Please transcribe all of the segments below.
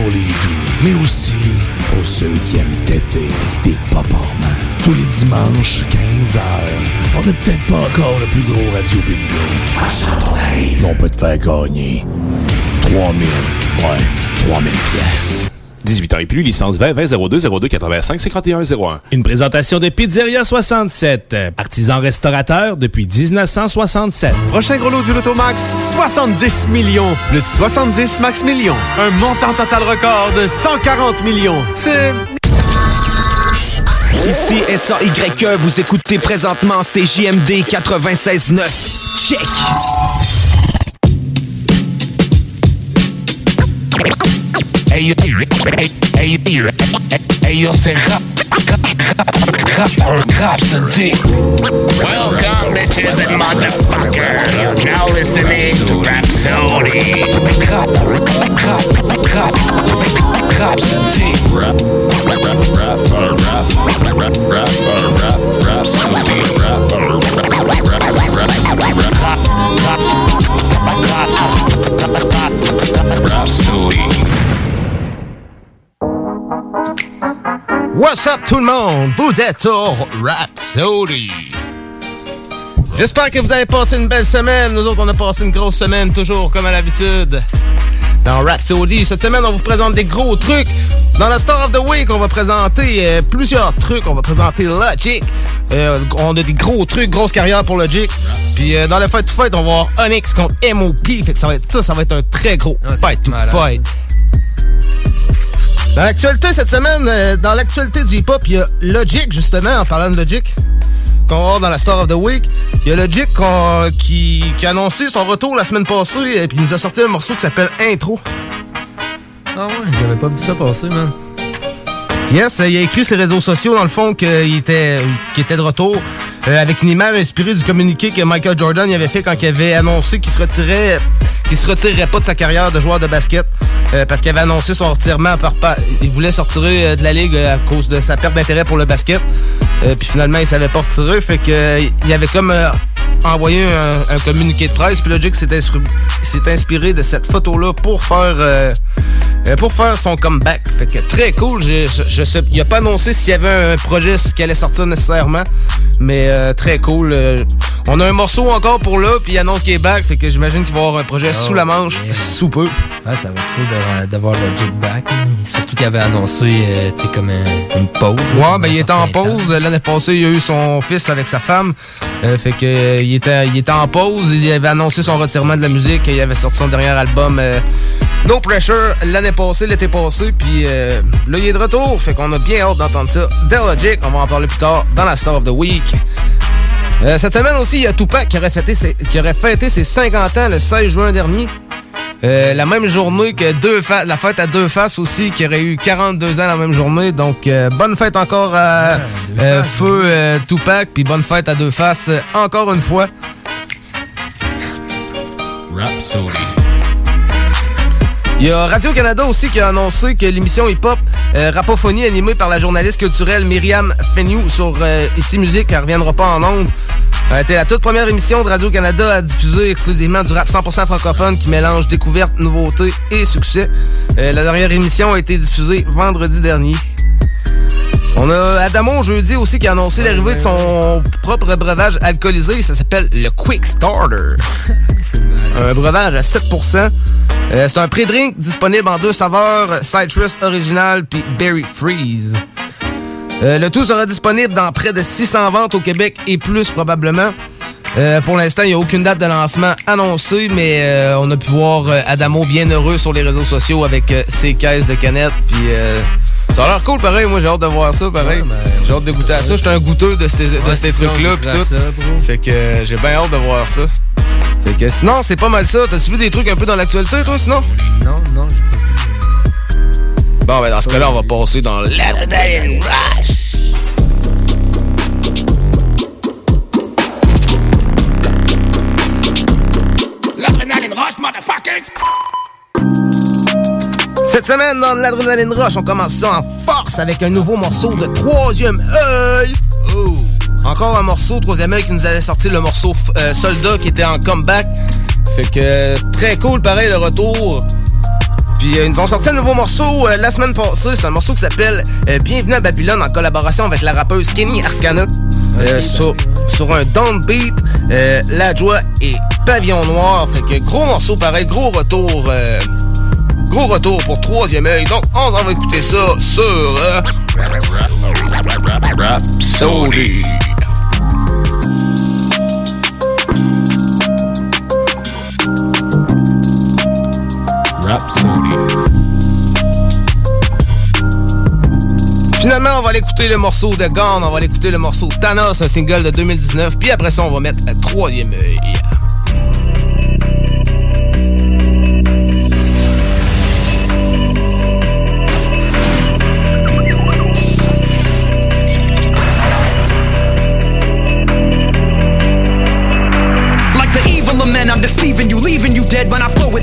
pour les doux, mais aussi pour ceux qui aiment têter des paparmans. Tous les dimanches, 15h, on n'est peut-être pas encore le plus gros radio bingo. Mais on peut te faire gagner 3000, ouais, 3000 pièces. 18 ans et plus, licence 20 20 02 02 85 51 01. Une présentation de Pizzeria 67, artisan restaurateur depuis 1967. Prochain gros lot du Lotomax, 70 millions, plus 70 max millions. Un montant total record de 140 millions. C'est... Ici SAYE, vous écoutez présentement CJMD 96.9. Check! Ey, ey, ellos se Welcome, bitches and motherfucker. You're now listening to Rhapsody. Rhapsody. Rhapsody. Rhapsody. What's up tout le monde? Vous êtes sur Rhapsody. J'espère que vous avez passé une belle semaine. Nous autres, on a passé une grosse semaine, toujours comme à l'habitude. Dans Rhapsody, cette semaine, on vous présente des gros trucs. Dans la Star of the Week, on va présenter euh, plusieurs trucs. On va présenter Logic. Euh, on a des gros trucs, grosse carrière pour Logic. Puis euh, dans le Fight to Fight, on va avoir Onyx contre MOP. Fait que ça va être ça, ça va être un très gros Fight to Fight. Dans l'actualité cette semaine, euh, dans l'actualité du hip-hop, il y a Logic, justement, en parlant de Logic, qu'on va voir dans la Star of the Week. Il y a Logic qui, qui a annoncé son retour la semaine passée, et puis il nous a sorti un morceau qui s'appelle Intro. Ah ouais, j'avais pas vu ça passer, man. Yes, il a écrit ses réseaux sociaux, dans le fond, qu'il était, était de retour, euh, avec une image inspirée du communiqué que Michael Jordan y avait fait quand il avait annoncé qu'il se retirait qu'il se retirerait pas de sa carrière de joueur de basket euh, parce qu'il avait annoncé son retirement par. Il voulait sortir euh, de la ligue à cause de sa perte d'intérêt pour le basket. puis finalement, il savait pas retirer, fait que il avait comme envoyé un, communiqué de presse. Puis Logic s'est inspiré de cette photo-là pour faire pour faire son comeback. Fait que très cool. Je, je, sais, il a pas annoncé s'il y avait un projet qui allait sortir nécessairement, mais très cool. on a un morceau encore pour là, puis il annonce qu'il est back. Fait que j'imagine qu'il va y avoir un projet sous la manche, sous peu. Ouais, ça va être cool d'avoir Logic back. Surtout qu'il avait annoncé, euh, tu sais, comme une pause. Ouais, ben il était en pause. L'année passée, il a eu son fils avec sa femme. fait que il était, il était en pause. Il avait annoncé son retirement de la musique. Il avait sorti son dernier album. No Pressure l'année passée, l'été passé, puis euh, là il est de retour, fait qu'on a bien hâte d'entendre ça. Logic, on va en parler plus tard dans la Star of the Week. Euh, cette semaine aussi, il y a Tupac qui aurait, fêté ses, qui aurait fêté ses 50 ans le 16 juin dernier. Euh, la même journée que deux la fête à deux faces aussi, qui aurait eu 42 ans la même journée. Donc, bonne fête encore à Feu Tupac, puis bonne fête à deux faces encore une fois. Rhapsody. Il y a Radio-Canada aussi qui a annoncé que l'émission hip-hop euh, Rapophonie animée par la journaliste culturelle Myriam Fennew sur euh, Ici Musique, elle reviendra pas en ondes. a été la toute première émission de Radio-Canada à diffuser exclusivement du rap 100% francophone qui mélange découverte, nouveauté et succès. Euh, la dernière émission a été diffusée vendredi dernier. On a Adamo jeudi aussi qui a annoncé l'arrivée de son propre breuvage alcoolisé. Ça s'appelle le Quick Starter. un breuvage à 7% Euh, C'est un pré-drink disponible en deux saveurs, Citrus Original puis Berry Freeze. Euh, le tout sera disponible dans près de 600 ventes au Québec et plus probablement. Euh, pour l'instant, il n'y a aucune date de lancement annoncée, mais euh, on a pu voir euh, Adamo bien heureux sur les réseaux sociaux avec ses caisses de canettes. Puis ça a l'air cool, pareil. Moi, j'ai hâte de voir ça, pareil. j'ai hâte de goûter à ça. J'étais un goûteux de ces, de trucs-là, goûtera tout. ça, fait que euh, j'ai bien hâte de voir ça. Fait que sinon, c'est pas mal ça. T'as-tu vu des trucs un peu dans l'actualité, toi, sinon? Non, non, Bon, ben dans ce cas-là, on va passer dans l'Adrenaline Rush. L'adrénaline rush, motherfuckers! Cette semaine, dans l'Adrenaline Rush, on commence ça en force avec un nouveau morceau de Troisième œil. Encore un morceau, Troisième œil, qui nous avait sorti le morceau euh, Soldat qui était en comeback. Fait que euh, très cool, pareil, le retour. Puis euh, ils nous ont sorti un nouveau morceau euh, la semaine passée. C'est un morceau qui s'appelle euh, Bienvenue à Babylone en collaboration avec la rappeuse Kenny Arcana. Sur, sur un downbeat, euh, La Joie et Pavillon Noir. Fait que gros morceau pareil, gros retour. Euh, gros retour pour troisième œil. Donc on va écouter ça sur euh. Rhapsody. Finalement, on va aller écouter le morceau de Gone, on va aller écouter le morceau Thanos, un single de 2019, puis après ça, on va mettre un troisième œil.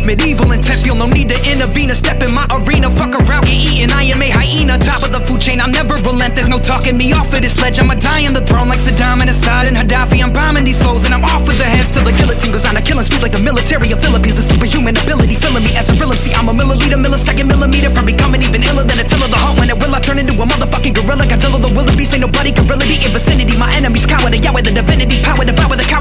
Medieval intent. Feel no need to intervene or step in my arena. Fuck around, get eaten. I am a hyena, top of the food chain. I'll never relent. There's no talking me off of this ledge. I'ma die on the throne like Saddam and Assad and Gaddafi. I'm bombing these foes and I'm off with the heads till the guillotine goes on. A killing speed like the military of Philippines. The superhuman ability filling me as a real MC. I'm a milliliter, millisecond, millimeter from becoming even iller than Attila the Hunt. When it will I turn into a motherfucking gorilla? Godzilla the wildebeest. Ain't nobody can really be in vicinity. My enemies cower the Yahweh, the divinity, power, devour the cowards,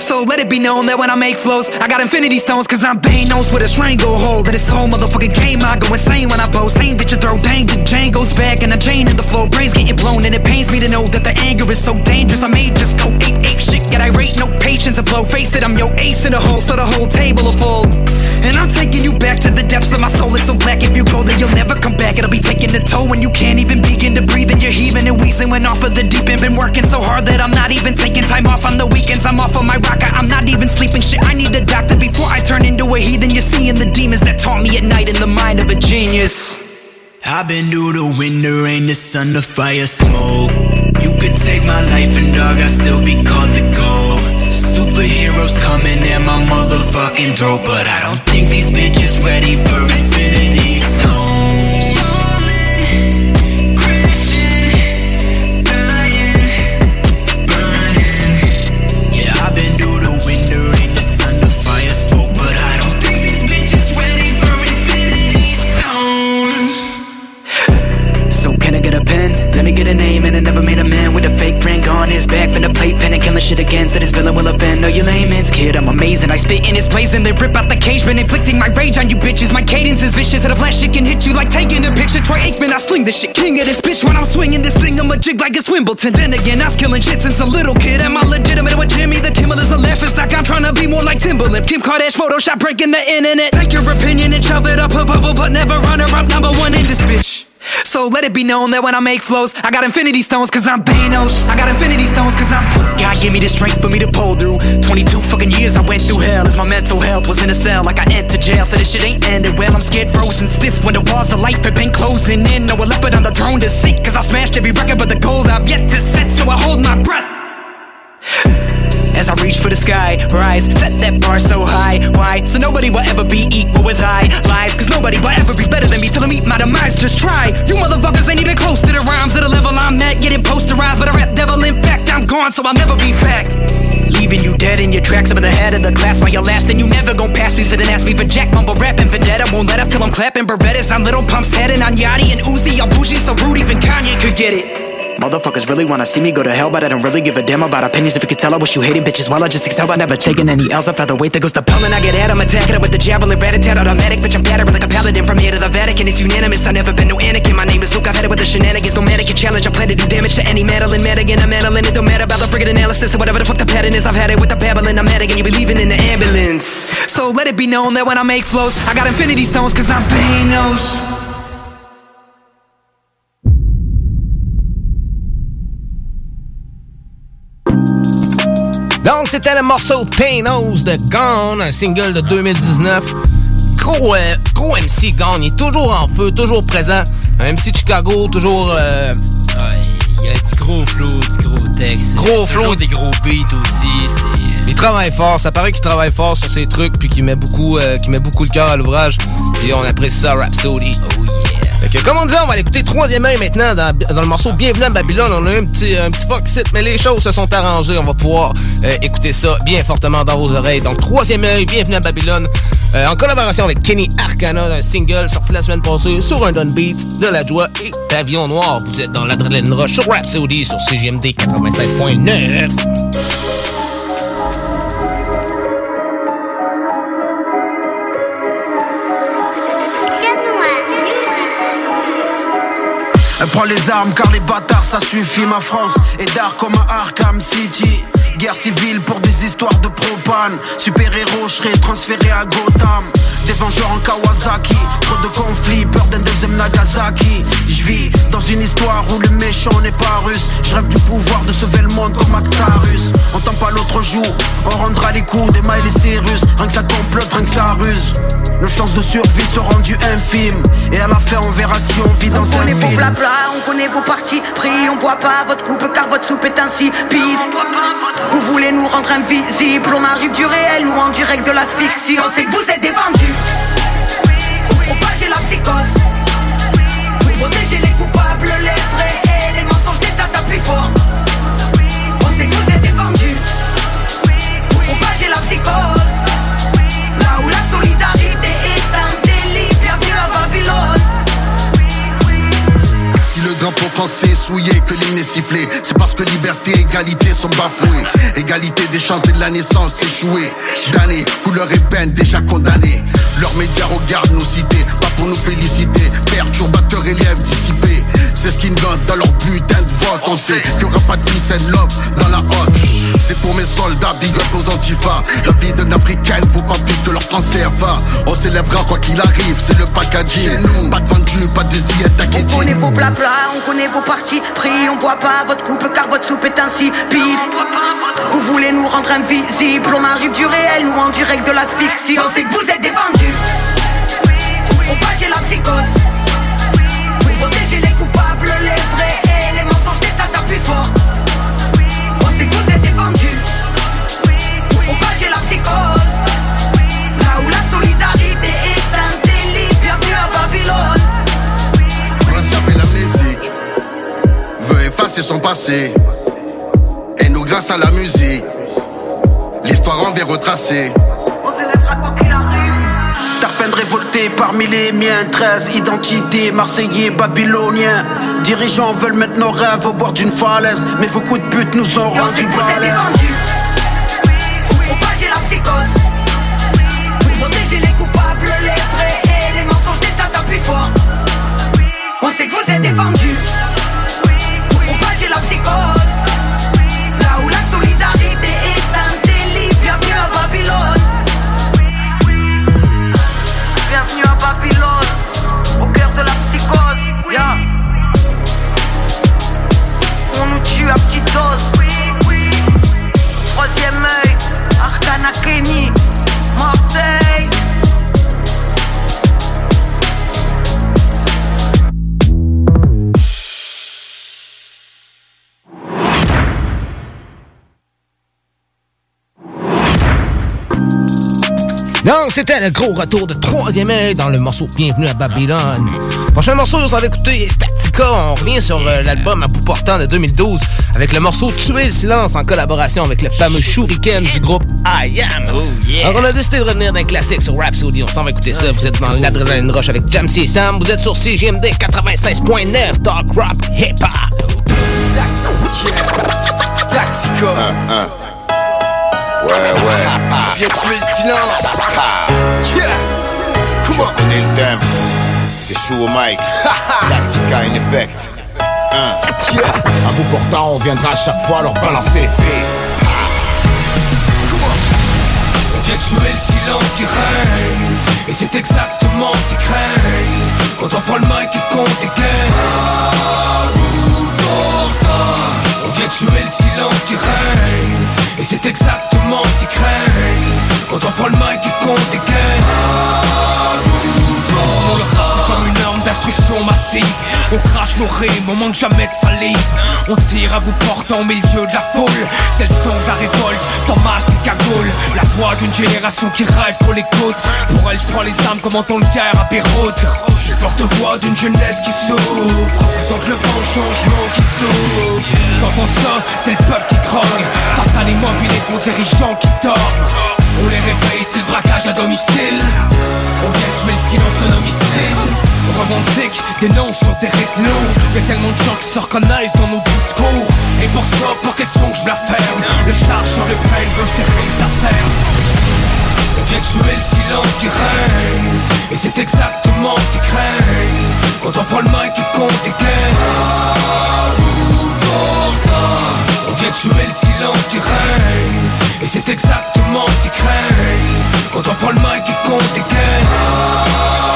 So let it be known that when I make flows, I got infinity stones, cause I'm Thanos with a stranglehold. And this whole motherfucking game, I go insane when I boast. Aim at your throat, dang, the chain goes back, and the chain in the floor, brains getting blown. And it pains me to know that the anger is so dangerous. I may just go ape, ape shit, get irate, no patience to blow. Face it, I'm your ace in the hole, so the whole table will fall. And I'm taking you back to the depths of my soul. It's so black, if you go there, you'll never come back. It'll be taking a toll when you can't even begin to breathe, and you're heaving and wheezing. Went off of the deep end, been working so hard that I'm not even taking time off on the weekends. I'm off of my I'm not even sleeping. Shit, I need a doctor before I turn into a heathen. You're seeing the demons that taunt me at night in the mind of a genius. I've been through the winter, rain, the sun, the fire, smoke. You could take my life and dog, I still be called the go. Superheroes coming at my motherfucking throat, but I don't think these bitches ready for infinity I never made a man with a fake friend on his back the plate pen and killing shit again. Said his villain will offend. No, you layman's kid, I'm amazing. I spit in his place and they rip out the cage, been inflicting my rage on you bitches. My cadence is vicious and a flash it can hit you like taking a picture. Troy Aikman, I sling this shit. King of this bitch when I'm swinging this thing. I'm a jig like it's Wimbledon. Then again, I was killing shit since a little kid. Am I legitimate with Jimmy? The Kimmel is a laughing stock. I'm trying to be more like Timberland. Kim Kardashian, Photoshop breaking the internet. Take your opinion and shove it up a bubble, but never runner up number one in this bitch. So let it be known that when I make flows, I got infinity stones cause I'm Thanos. I got infinity stones cause I'm. God give me the strength for me to pull through. 22 fucking years I went through hell as my mental health was in a cell like I entered jail. So this shit ain't ended well. I'm scared, frozen, stiff when the walls of life have been closing in. No, a leopard on the throne to seek cause I smashed every record but the gold I've yet to set. So I hold my breath. As I reach for the sky, rise, set that bar so high. Why? So nobody will ever be equal with I lies. Cause nobody will ever be better than me till I meet my demise. Just try. You motherfuckers ain't even close to the rhymes at the level I'm at. Getting posterized by the rap devil. In fact, I'm gone, so I'll never be back. Leaving you dead in your tracks. I'm in the head of the class while you're last. And you never gon' pass me. Sit and ask me for Jack Mumble rapping Vendetta. Won't let up till I'm clapping Berettas on Little Pumps heading on Yachty and Uzi. I'm bougie, so rude, even Kanye could get it. Motherfuckers really wanna see me go to hell, but I don't really give a damn about opinions. If you could tell, I wish you hating bitches while I just excel by never taking any else. I felt the weight that goes to pell and I get at 'em, attacking 'em with the javelin, rat tat automatic. Bitch, I'm battering like a paladin from here to the Vatican. It's unanimous. I've never been no Anakin. My name is Luke. I've had it with the shenanigans. No mannequin challenge. I plan to do damage to any Madeline Madigan. I'm Madeline. It don't matter about the friggin' analysis or whatever the fuck the pattern is. I've had it with the babbling. I'm mad again. You be leaving in the ambulance. So let it be known that when I make flows, I got infinity stones, cause I'm Thanos. Donc, c'était le morceau Thanos de Gone, un single de 2019. Gros, euh, gros MC Gone, il est toujours en feu, toujours présent. Un MC Chicago, toujours... Euh, Il y a du gros flow, du gros texte. Gros flow. Des gros beats aussi. c'est- Il travaille fort, ça paraît qu'il travaille fort sur ses trucs, puis qu'il met beaucoup, euh, qu'il met beaucoup le cœur à l'ouvrage. Et on apprécie ça, Rhapsody. Oh yeah. Comme on disait, on va aller écouter Troisième œil maintenant dans, dans le morceau Bienvenue à Babylone. On a eu un petit, un petit mais les choses se sont arrangées. On va pouvoir euh, écouter ça bien fortement dans vos oreilles. Donc, Troisième œil, Bienvenue à Babylone, euh, en collaboration avec Kenny Arcana, un single sorti la semaine passée sur un Done Beat, de la joie et Pavillon Noir. Vous êtes dans l'adrénaline rush sur Rhapsody sur CGMD 96.9. Elle prend les armes car les bâtards ça suffit ma France est d'art comme à Arkham City. Guerre civile pour des histoires de propane. Super-héros, je serai transféré à Gotham. Des vengeurs en Kawasaki Trop de conflits, peur d'un deuxième Nagasaki. Je vis dans une histoire où le méchant n'est pas russe. Je du pouvoir de sauver le monde comme Actarus. On tend pas l'autre jour, on rendra les coups des Miley Cyrus Rien que ça complote, rien que ça ruse nos chances de survie sont rendues infimes Et à la fin on verra si on vit dans On un connaît vos blabla, on connaît vos partis pris, on boit pas votre coupe car votre soupe est insipide. Vous voulez nous rendre invisibles, on arrive du réel, nous en direct de l'asphyxie. On sait que vous êtes des vendus. Vous propagez la psychose. Vous protégez les coupables, les vrais et les mensonges d'État s'appuient fort. Drapeau français souillé, que l'hymne est sifflé, c'est parce que liberté et égalité sont bafouées. Égalité des chances dès la naissance échouée. Damnés, couleur ébène déjà condamnés. Leurs médias regardent nos cités, pas pour nous féliciter. Perturbateurs élèves dissipés. C'est ce qu'ils donnent dans leur putain de vote. On sait qu'il n'y aura pas de peace and love dans la hotte. C'est pour mes soldats, big up aux antifas. La vie d'un africaine vaut pas plus que leur franc CFA. On s'élèvera quoi qu'il arrive, c'est le packaging. Chez nous, pas de vendu, pas de zillette, On connaît vos blabla, on connaît vos partis pris, on boit pas votre coupe car votre soupe est insipide. Vous voulez nous rendre invisibles, on arrive du réel, nous en direct de l'asphyxie. On sait que vous êtes des vendus. Vous propagez la psychose. Passé. Et nous grâce à la musique L'histoire en vient retracer. Tarpin révolté parmi les miens. 13 identités, marseillais, babyloniens. Dirigeants veulent mettre nos rêves au bord d'une falaise. Mais vos coups de pute nous ont on rendu. Vous propagez la psychose. Vous protégez les coupables, les vrais et les mensonges d'État s'appuient fort. On sait que vous êtes des Donc, c'était le gros retour de troisième œil dans le morceau Bienvenue à Babylone. Prochain morceau, vous avez écouté Tactica. On revient sur euh, l'album à bout portant de 2012 avec le morceau Tuer le silence en collaboration avec le fameux Shuriken du groupe I Am. Alors, on a décidé de revenir d'un classique sur Rhapsody. On s'en va écouter ça. Vous êtes dans l'Adrenaline Rush avec Jamsey et Sam. Vous êtes sur CGMD 96.9 Talk Rock Hip Hop. Tactica. Ouais, ouais. Viens tuer le silence. Yeah. Tu le thème. C'est chaud au mic. Tactica in effect. Un. À bout portant, on viendra à chaque fois leur balancer. On vient tuer le silence qui règne Et c'est exactement ce qu'ils craignent Quand on prend le mic et qu'on dégaine vient tuer le silence qui règne. Et c'est exactement ce qu'ils craignent. Quand on prend le mic et qu'on dégaine On crache nos rimes, on manque jamais de salive. On tire à bout portant au milieu de la foule. C'est le son de la révolte, sans masque et cagoule. La voix d'une génération qui rêve qu'on l'écoute. Pour elle je prends les armes comme en temps de guerre à Beyrouth. Je porte-voix d'une jeunesse qui souffre. Représente le vent changement qui souffre. Quand on sonne, c'est le peuple qui grogne. Fatal immobilise mon dirigeant qui dort On les réveille, c'est le braquage à domicile. On vient tuer le silence de revendique des noms sur des rythmes Y'a tellement de gens qui se reconnaissent dans nos discours. Et pour ça, pas question que je la ferme. Le chargeur de peine veut serrer sa serre On vient tuer le silence qui règne. Et c'est exactement ce qu'ils craignent. Quand on prend le mic et qu'on dégaine. On vient tuer le silence qui règne. Et c'est exactement ce qu'ils craignent. Quand on prend le mic et qu'on dégaine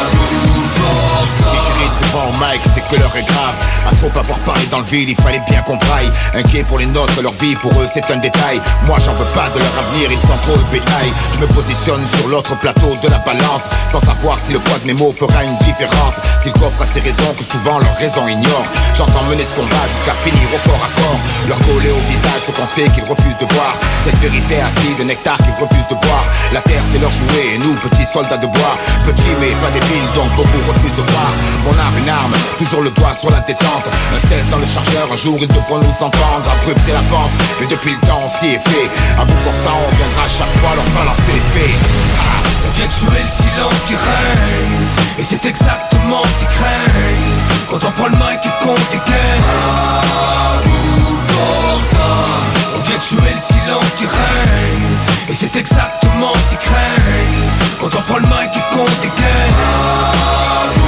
mic, c'est que l'heure est grave. À trop avoir parlé dans le vide, il fallait bien qu'on braille. Inquiet pour les nôtres, leur vie pour eux c'est un détail. Moi j'en veux pas de leur avenir, ils sont trop le bétail. Je me positionne sur l'autre plateau de la balance, sans savoir si le poids de mes mots fera une différence. S'ils coffrent à ces raisons que souvent leur raison ignore. J'entends mener ce combat jusqu'à finir au corps à corps. Leur coller au visage ce qu'on sait qu'ils refusent de voir. Cette vérité acide, nectar qu'ils refusent de boire. La terre c'est leur jouet et nous petits soldats de bois. Petits mais pas débiles donc beaucoup refusent de voir. Mon art toujours le doigt sur la détente. Un 16 dans le chargeur, un jour ils devront nous entendre. Abrupter la pente, mais depuis le temps on s'y est fait. À bout portant, on viendra chaque fois leur balancer les faits. On vient tuer le silence qui règne Et c'est exactement ce qu'ils craignent Quand on prend le mic et qu'on dégaine portant On vient tuer le silence qui règne Et c'est exactement ce qu'ils craignent Quand on prend le mic et qu'on dégaine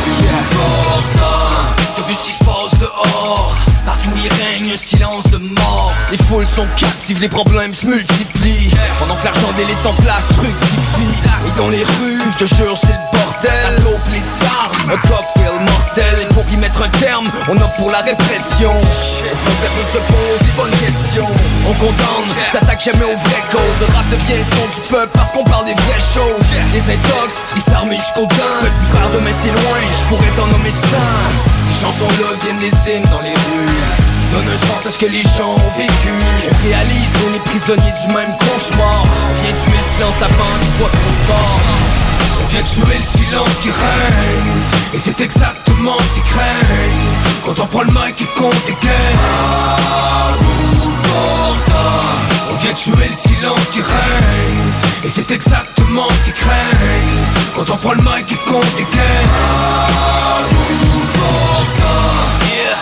À bout portant Depuis ce qui se passe dehors. Partout il règne un silence de mort. Les foules sont captives, les problèmes se multiplient. Pendant que l'argent des en place fructifie Et dans les rues, je te jure c'est le bordel. La taupe, les armes, un cocktail mortel mettre un terme, on opte pour la répression. Personne se pose les bonnes questions. On condamne, s'attaque jamais aux vraies causes. Le rap devient le son du peuple parce qu'on parle des vraies choses. Les intox, ils s'arment jusqu'au gain Petit frère de mais c'est loin, je pourrais t'en nommer ça Ces chansons-là viennent des hymnes dans les rues. Donne un à ce que les gens ont vécu. Je réalise qu'on est prisonnier du même cauchemar. On vient tuer le silence avant qu'il soit trop tard On vient tuer le silence qui règne. Et c'est exactement ce qu'ils craignent Quand on prend le mic et qu'on dégaine. On vient tuer le silence qui règne. Et c'est exactement ce qu'ils craignent Quand on prend le mic et qu'on dégaine. Yeah.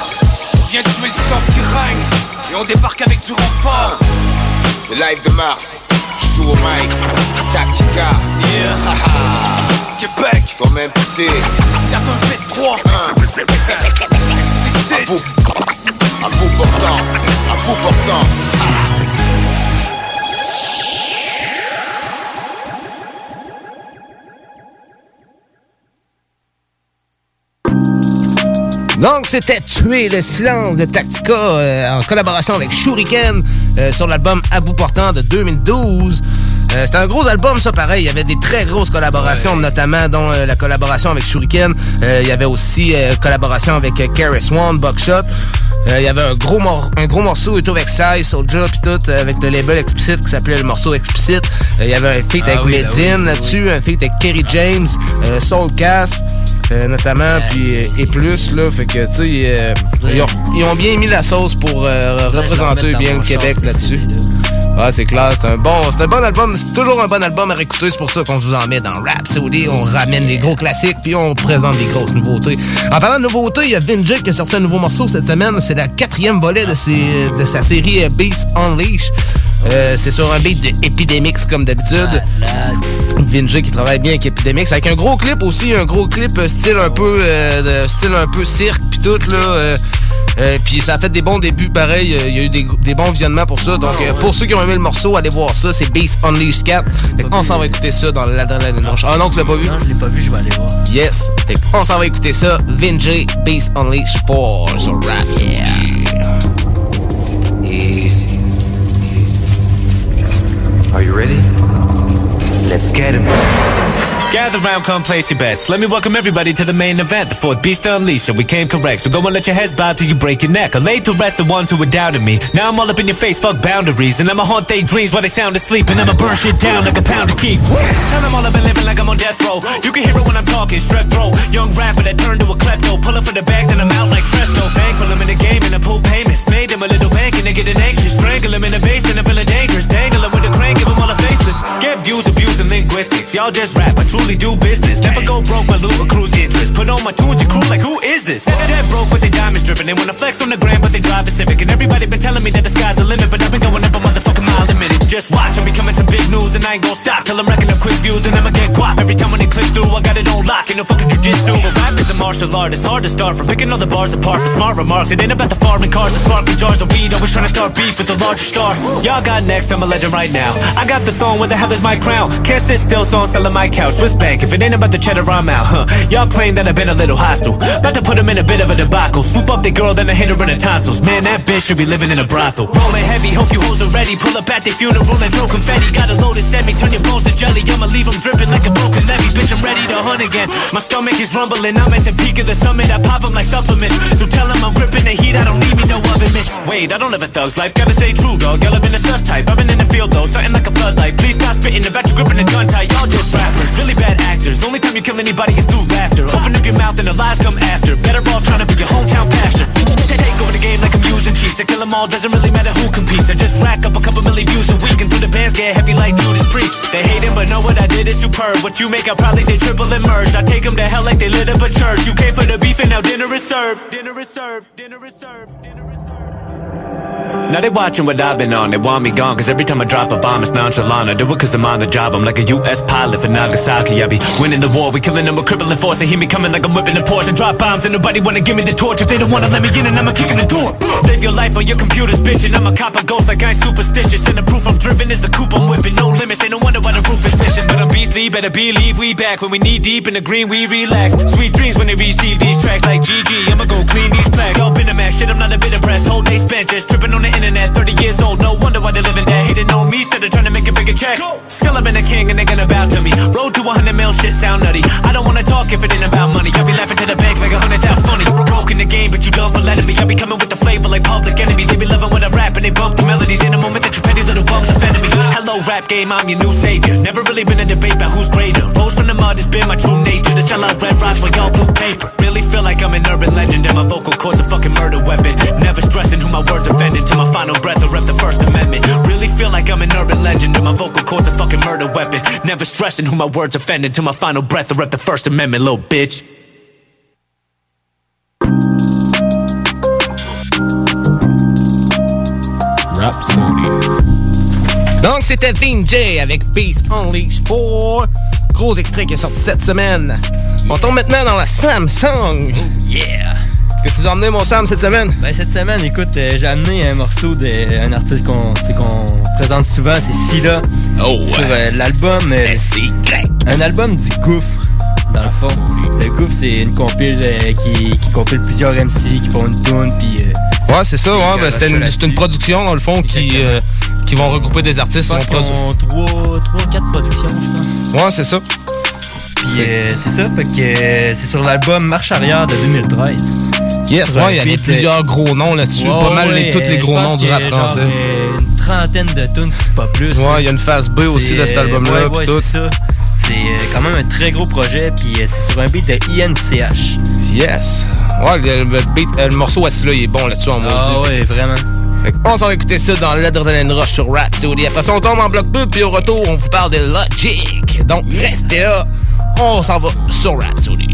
On vient tuer le silence qui règne. Et on débarque avec du renfort. C'est live de Mars, joue au mic, Tactica. Yeah. Québec, toi-même sais. Garde un V3 À bout, à bout portant, à bout portant. Donc, c'était Tuer le silence de Tactica euh, en collaboration avec Shuriken euh, sur l'album À bout portant de 2012. Euh, c'était un gros album, ça, pareil. Il y avait des très grosses collaborations, notamment dont euh, la collaboration avec Shuriken. Euh, il y avait aussi collaboration avec Carrie Swan, Buckshot. Il y avait un gros, mor- un gros morceau et tout avec Sai, Soulja, puis tout, avec le label Explicit qui s'appelait le morceau Explicit. Euh, il y avait un feat Ah avec oui, Medine oui, là-dessus, un feat avec Kerry James, Soul Cass. Euh, notamment, puis euh, et plus, là, fait que, tu sais, euh, ils, ont, ils ont bien mis la sauce pour représenter bien le Québec là-dessus. Ah, c'est clair, c'est un bon, c'est un bon album, c'est toujours un bon album à réécouter, c'est pour ça qu'on vous en met dans Rhapsody, on ramène les gros classiques, puis on présente des grosses nouveautés. En parlant de nouveautés, il y a Vinjik qui a sorti un nouveau morceau cette semaine, c'est la quatrième volet de, ses- de sa série Beats Unleash. Euh, c'est sur un beat de Epidemics comme d'habitude. Vinjik qui travaille bien avec Epidemics, avec un gros clip aussi, un gros clip euh, style un peu, euh, de- style un peu cirque, puis tout là. euh, puis ça a fait des bons débuts, pareil. euh, Il y a eu des, des bons visionnements pour ça. Donc, euh, pour ceux qui ont aimé le morceau, allez voir ça. C'est Beast Unleashed 4. Fait on s'en va écouter ça dans l'adrénaline roche. Ah non, tu l'as pas vu? Non, je l'ai pas vu, je vais aller voir. Yes. Fait on s'en va écouter ça. Vinjay Beast Unleashed 4 sur Rhapsody. Easy. Are you ready? Let's get him. Gather round, come place your bets. Let me welcome everybody to the main event, the fourth Beast Unleashed. And we came correct, so go and let your heads bob till you break your neck. I laid to rest the ones who were doubting me. Now I'm all up in your face, fuck boundaries. And I'ma haunt their dreams while they sound asleep. And I'ma burn shit down like a pound of keef. Tell them all I've been living like I'm on death row. You can hear it when I'm talking, strep throat. Young rapper that turned to a klepto. Pull up for the bag, then I'm out like presto. Thankful I'm in the game and I pull payments. Made them a little bank and they getting anxious. Strangle them in the basement, I'm feeling dangerous. Dangle them with Get views, abusing linguistics. Y'all just rap, I truly do business. Never go broke, my loot accrues interest. Put on my tunes, your crew like, who is this? Dead broke with their diamonds dripping. They wanna flex on the gram, but they drive a Civic. And everybody been telling me that the sky's the limit, but I've been going up a motherfucking Just watch, I'm becoming some big news, and I ain't gon' stop till I'm racking up quick views, and I'ma get guap every time when they click through. I got it on lock, ain't no fucking jujitsu. But rap is a martial art, it's hard to start from picking all the bars apart for smart remarks. It ain't about the foreign cars, the sparkly jars of weed. Always trying to start beef with the larger star. Y'all got next, I'm a legend right now. I got the throne, where the hell is my crown? Can't sit still, so I'm selling my couch. Swiss bank, if it ain't about the cheddar, I'm out, huh? Y'all claim that I've been a little hostile. About to put him in a bit of a debacle. Swoop up the girl, then I hit her in the tonsils. Man, that bitch should be living in a brothel. Rolling heavy, hope you hoes are ready. Pull up at the funeral and throw confetti. Got a load of semi, turn your bones to jelly. I'ma leave them dripping like a broken levee. Bitch, I'm ready to hunt again. My stomach is rumbling. I'm at the peak of the summit. I pop 'em like supplements. So tell 'em I'm gripping the heat. I don't need me no oven mitts. Wait, I don't live a thug's life. Gotta stay true, dog. Y'all have been a sus type. I've been in the field though, something like a floodlight. Please stop spitting about you gripping a gun tight. Y'all just rappers, really bad actors. Only time you kill anybody is through laughter. Open up your mouth and the lies come after. Better off trying to be your hometown pastor. Take over the game like I'm using cheats. I kill 'em all, doesn't really matter who competes. I just rack up a couple million views a week and through the bands get heavy like Judas Priest. They hate him, but know what I did is superb. What you make, I probably did triple and merge. I take 'em to hell like they lit up a church. You came for the beef and now dinner is served. Dinner is served. Dinner is served. Now they watching what I've been on, they want me gone Cause every time I drop a bomb it's nonchalant. I do it cause I'm on the job, I'm like a US pilot for Nagasaki. I be winning the war, we killing them with crippling force. They hear me coming like I'm whipping the Porsche. And drop bombs and nobody wanna give me the torch. If they don't wanna let me in and I'ma kick in the door. Live your life on your computer's bitching I'm a cop of ghost like I ain't superstitious. And the proof I'm driven is the coupe I'm whipping. No limits, ain't no wonder why the roof is missing But I'm beastly, better believe we back When we knee deep in the green we relax. Sweet dreams when they receive these tracks. Like GG I'ma go clean these plaques. Y'all been a man, shit I'm not a bit impressed. Whole day spent just tripping on the internet 30 years old, no wonder why they living that Hating on me instead of trying to make a bigger check. Still I've been a king and they gonna bow to me. Road to 100 mil shit sound nutty. I don't wanna talk if it ain't about money. I be laughing to the bank like a hundred thousand funny. Broke in the game but you done for letting me. I be coming with the flavor like public enemy. They be loving when I rap and they bump the melodies. In a moment that you petty little bumps offended me. Hello rap game, I'm your new savior. Never really been a debate about who's greater. Rose from the mud has been my true nature. To sell out red rocks for y'all blue paper Really feel like I'm an urban legend And my vocal cords a fucking murder weapon Never stressing who my words offended To my final breath I rep the first amendment Really feel like I'm an urban legend And my vocal cords a fucking murder weapon Never stressing who my words offended To my final breath I rep the first amendment, little bitch Rhapsody. Donc, c'était Vinjay avec Beast Unleashed 4. Gros extrait qui est sorti cette semaine. On tombe maintenant dans la Samsung. yeah! Qu'est-ce que tu as emmené, mon Sam, cette semaine? Ben, cette semaine, écoute, euh, j'ai amené un morceau d'un artiste qu'on qu'on présente souvent, c'est Sida. Oh, Sur ouais. euh, l'album. euh, un album du Gouffre, dans le fond. Le Gouffre, c'est une compile qui, qui compile plusieurs MC qui font une tune, puis. Ouais, c'est ça, ouais, ben, c'était une, une production, dans le fond, qui, euh, qui vont regrouper des artistes. Je pense ont trois, trois, quatre productions, je pense. Ouais, c'est ça. Puis euh, c'est ça, fait que euh, c'est sur l'album Marche arrière de 2013. Yes, ouais, il y avait plusieurs gros noms là-dessus. Pas mal ouais, les, tous les gros noms du rap français. euh, une trentaine de tunes, si pas plus. Ouais, il y a une phase B aussi de cet album-là. ouais, ouais, c'est ça. C'est quand même un très gros projet, puis c'est sur un beat de INCH. Yes. Ouais, le, le beat- euh, le morceau assis là, il est bon là-dessus en Ah maudit. ouais, vraiment. Fait on s'en va écouter ça dans l'Adrenaline Rush sur Rhapsody. Après ça, on tombe en bloc 2, puis au retour, on vous parle de Logic. Donc, restez là. On s'en va sur Rhapsody.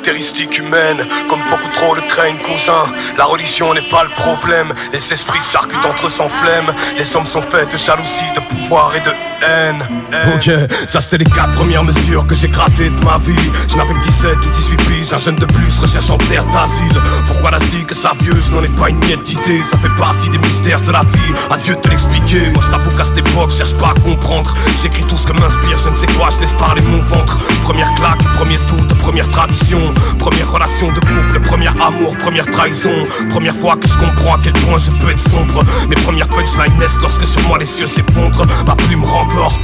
Caractéristiques humaines, comme beaucoup trop le craignent, cousin. La religion n'est pas le problème, les esprits s'arcutent entre sans flemme. Les hommes sont faits de jalousie, de pouvoir et de haine. Ok, ça c'était les quatre premières mesures que j'ai gratées de ma vie. Je n'avais que 17 ou 18 piges, un jeune de plus recherchant terre d'asile. Pourquoi la que savieuse n'en est pas une miette d'idée Ça fait partie des mystères de la vie, adieu de te l'expliquer. Moi je t'avoue qu'à cette époque, cherche pas à comprendre. J'écris tout ce que m'inspire, je ne sais quoi, je laisse parler mon ventre. Première claque, premier tout, première tradition. Première relation de couple, premier amour, première trahison. Première fois que je comprends à quel point je peux être sombre. Mes premières punchlines naissent lorsque sur moi les cieux s'effondrent. Ma plume remplore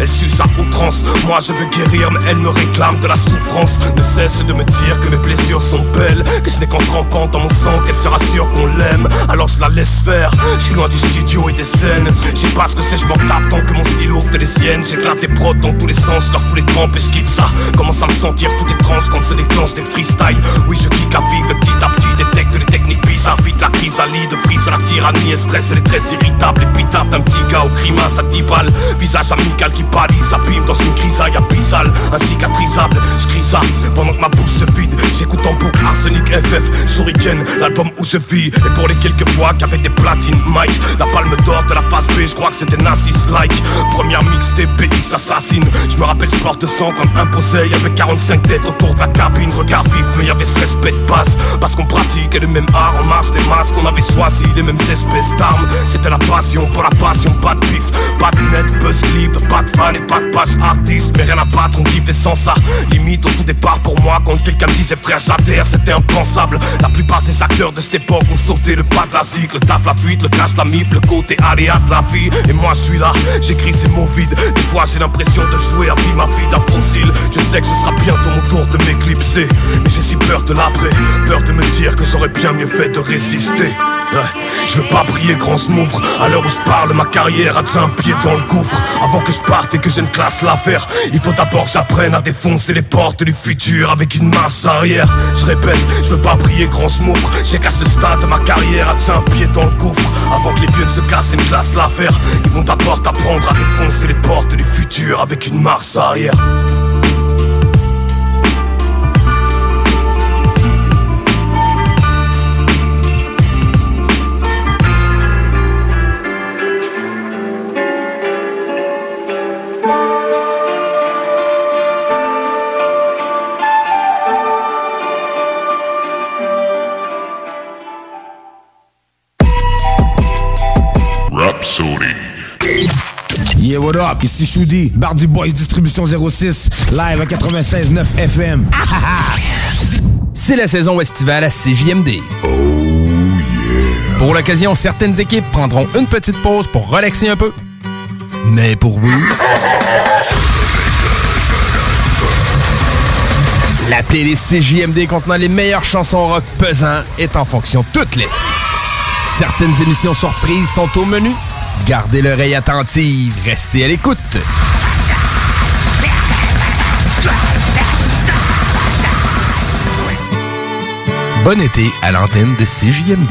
elle suce à outrance. Moi je veux guérir, mais elle me réclame de la souffrance. Ne cesse de me dire que mes blessures sont belles, que ce n'est qu'en trempant dans mon sang qu'elle sera sûre qu'on l'aime. Alors je la laisse faire. Je suis loin du studio et des scènes. Je sais pas ce que c'est, je m'en tape tant que mon stylo fait les siennes. J'éclate des prods dans tous les sens, je leur fous les crampes et je kiffe ça. Commence à me sentir tout étrange quand se déclenche des freestyles. Oui, je kick à vivre petit à petit, détecte les techniques bizarres. Vite la crise à lit de prise la tyrannie, elle stresse, elle est très irritable. Et puis tape un petit gars au grimace à 10 balles. Visage amical qui pâlit, s'abîme dans une grisaille abyssale, incicatrisable. Ça pendant que ma bouche se vide. J'écoute en boucle Arsenic FF, Shuriken, l'album où je vis. Et pour les quelques fois qu'avec des platines, Mike, la palme d'or de la phase B, je crois que c'était Nazis like. Première mixtape PX assassine. Je me rappelle sport de sang comme imposé. Y'avait 45 têtes autour de la cabine, regard vif, mais y'avait ce respect de base. Parce qu'on pratiquait le même art en marche des masques, on avait choisi les mêmes espèces d'armes. C'était la passion pour la passion, pas de pif, pas de net, buzz pas de fan et pas de page artiste Mais rien à battre, on kiffait sans ça. Limite au tout départ pour moi Quand quelqu'un me disait frère j'adhère c'était impensable. La plupart des acteurs de cette époque ont sauté le pas de la zig Le taf, la fuite, le cash, la mif, le côté aléa de la vie. Et moi je suis là, j'écris ces mots vides. Des fois j'ai l'impression de jouer à vie ma vie d'un fossile. Je sais que ce sera bientôt mon tour de m'éclipser. Mais j'ai si peur de l'après Peur de me dire que j'aurais bien mieux fait de résister je veux pas briller grand je m'ouvre À l'heure où je parle ma carrière a déjà un pied dans le gouffre. Avant que je parte et que je ne classe l'affaire Il faut d'abord que j'apprenne à défoncer les portes du futur Avec une marche arrière. Je répète, je veux pas briller grand je m'ouvre J'ai qu'à ce stade ma carrière a déjà un pied dans le gouffre. Avant que les vieux ne se cassent et ne classent l'affaire Ils vont d'abord apprendre à défoncer les portes du futur Avec une marche arrière Bardi Boys Distribution 06, live à 96.9 FM. C'est la saison estivale à CJMD. Oh yeah! Pour l'occasion, certaines équipes prendront une petite pause pour relaxer un peu. Mais pour vous... La playlist CJMD contenant les meilleures chansons rock pesant est en fonction toute l'été. Certaines émissions surprises sont au menu Gardez l'oreille attentive, restez à l'écoute. Bon été à l'antenne de CJMD.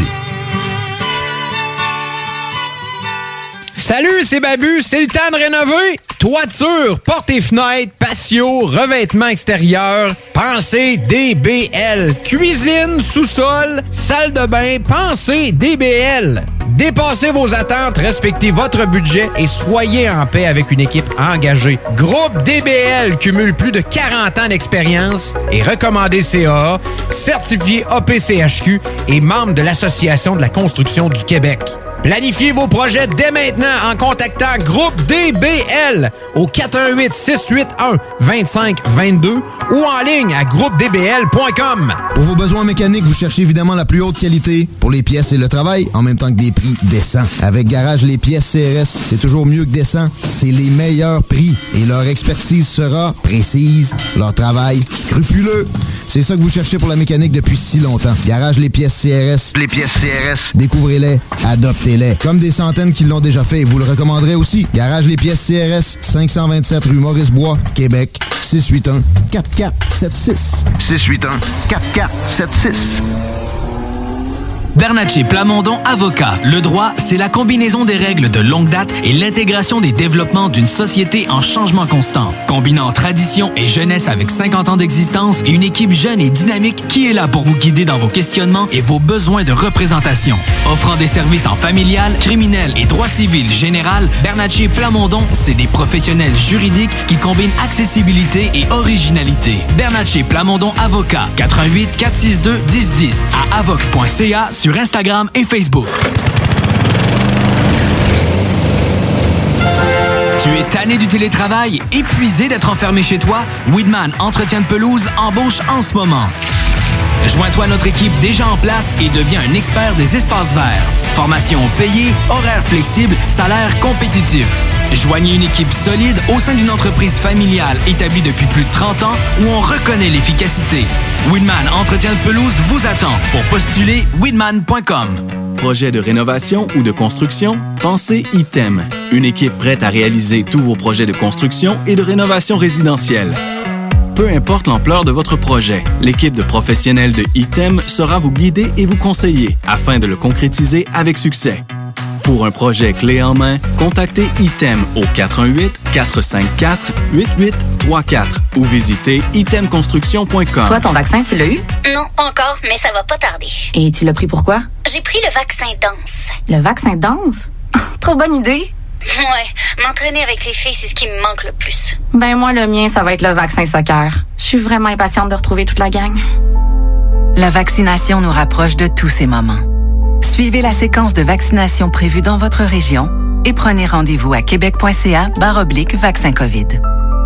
Salut, c'est Babu, c'est le temps de rénover. Toiture, portes et fenêtres, patio, revêtement extérieur, pensez DBL. Cuisine, sous-sol, salle de bain, pensez DBL. Dépassez vos attentes, respectez votre budget et soyez en paix avec une équipe engagée. Groupe DBL cumule plus de 40 ans d'expérience et recommandé CA, certifié APCHQ et membre de l'Association de la construction du Québec. Planifiez vos projets dès maintenant en contactant Groupe DBL au 418 681 2522 ou en ligne à groupedbl.com. Pour vos besoins mécaniques, vous cherchez évidemment la plus haute qualité pour les pièces et le travail en même temps que des prix Avec Garage les pièces CRS, c'est toujours mieux que décent, c'est les meilleurs prix et leur expertise sera précise, leur travail scrupuleux. C'est ça que vous cherchez pour la mécanique depuis si longtemps. Garage les pièces CRS. Les pièces CRS. Découvrez-les, adoptez adoptez-les. Comme des centaines qui l'ont déjà fait, vous le recommanderez aussi. Garage les pièces CRS, 527 rue Maurice-Bois, Québec, 681-4476. 681-4476. Bernatchez Plamondon Avocat. Le droit, c'est la combinaison des règles de longue date et l'intégration des développements d'une société en changement constant. Combinant tradition et jeunesse avec 50 ans d'existence une équipe jeune et dynamique qui est là pour vous guider dans vos questionnements et vos besoins de représentation. Offrant des services en familial, criminel et droit civil général, Bernatchez Plamondon, c'est des professionnels juridiques qui combinent accessibilité et originalité. Bernatchez Plamondon Avocat. 88 462 1010 à avoc.ca sur Instagram et Facebook. Tu es tanné du télétravail, épuisé d'être enfermé chez toi? Weedman Entretien de pelouse embauche en ce moment. Joins-toi à notre équipe déjà en place et deviens un expert des espaces verts. Formation payée, horaire flexible, salaire compétitif. Joignez une équipe solide au sein d'une entreprise familiale établie depuis plus de 30 ans où on reconnaît l'efficacité. Winman Entretien de pelouse vous attend. Pour postuler, winman.com. Projet de rénovation ou de construction? Pensez ITEM. Une équipe prête à réaliser tous vos projets de construction et de rénovation résidentielle. Peu importe l'ampleur de votre projet, l'équipe de professionnels de ITEM sera vous guider et vous conseiller afin de le concrétiser avec succès. Pour un projet clé en main, contactez ITEM au 418-454-8834 ou visitez itemconstruction.com. Toi, ton vaccin, tu l'as eu? Non, encore, mais ça va pas tarder. Et tu l'as pris pourquoi? J'ai pris le vaccin danse. Le vaccin danse? Trop bonne idée! Ouais, m'entraîner avec les filles, c'est ce qui me manque le plus. Ben moi, le mien, ça va être le vaccin soccer. Je suis vraiment impatiente de retrouver toute la gang. La vaccination nous rapproche de tous ces moments. Suivez la séquence de vaccination prévue dans votre région et prenez rendez-vous à québec.ca vaccin COVID.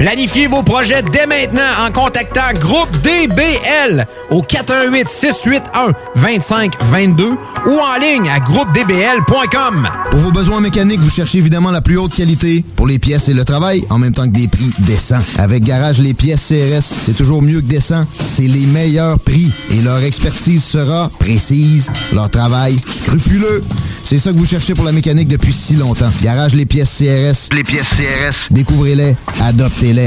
Planifiez vos projets dès maintenant en contactant Groupe DBL au 418 681 2522 ou en ligne à groupedbl.com. Pour vos besoins mécaniques, vous cherchez évidemment la plus haute qualité pour les pièces et le travail, en même temps que des prix décents. Avec Garage les pièces CRS, c'est toujours mieux que décent. C'est les meilleurs prix et leur expertise sera précise, leur travail scrupuleux. C'est ça que vous cherchez pour la mécanique depuis si longtemps. Garage les pièces CRS. Les pièces CRS. Découvrez-les,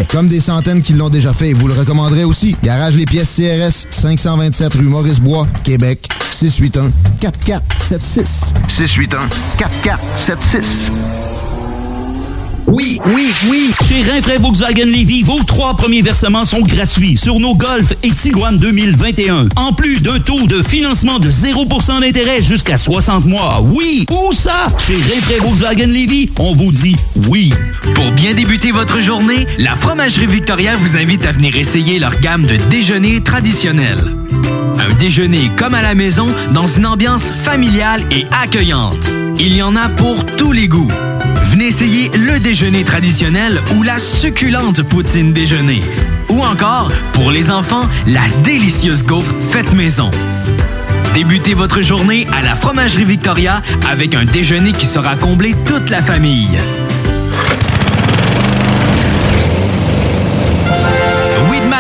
Comme des centaines qui l'ont déjà fait, vous le recommanderez aussi. Garage les pièces CRS, 527 rue Maurice-Bois, Québec, 681-4476. 681-4476. Oui, oui, oui! Chez Rinfraie Volkswagen Levy, vos trois premiers versements sont gratuits sur nos Golf et Tiguan 2021. En plus d'un taux de financement de 0% d'intérêt jusqu'à 60 mois. Oui! Où ça? Chez Rinfraie Volkswagen Levy, on vous dit oui. Pour bien débuter votre journée, la Fromagerie Victoria vous invite à venir essayer leur gamme de déjeuners traditionnels. Un déjeuner comme à la maison dans une ambiance familiale et accueillante. Il y en a pour tous les goûts. Venez essayer le déjeuner traditionnel ou la succulente poutine déjeuner. Ou encore, pour les enfants, la délicieuse gaufre faite maison. Débutez votre journée à la Fromagerie Victoria avec un déjeuner qui sera comblé toute la famille.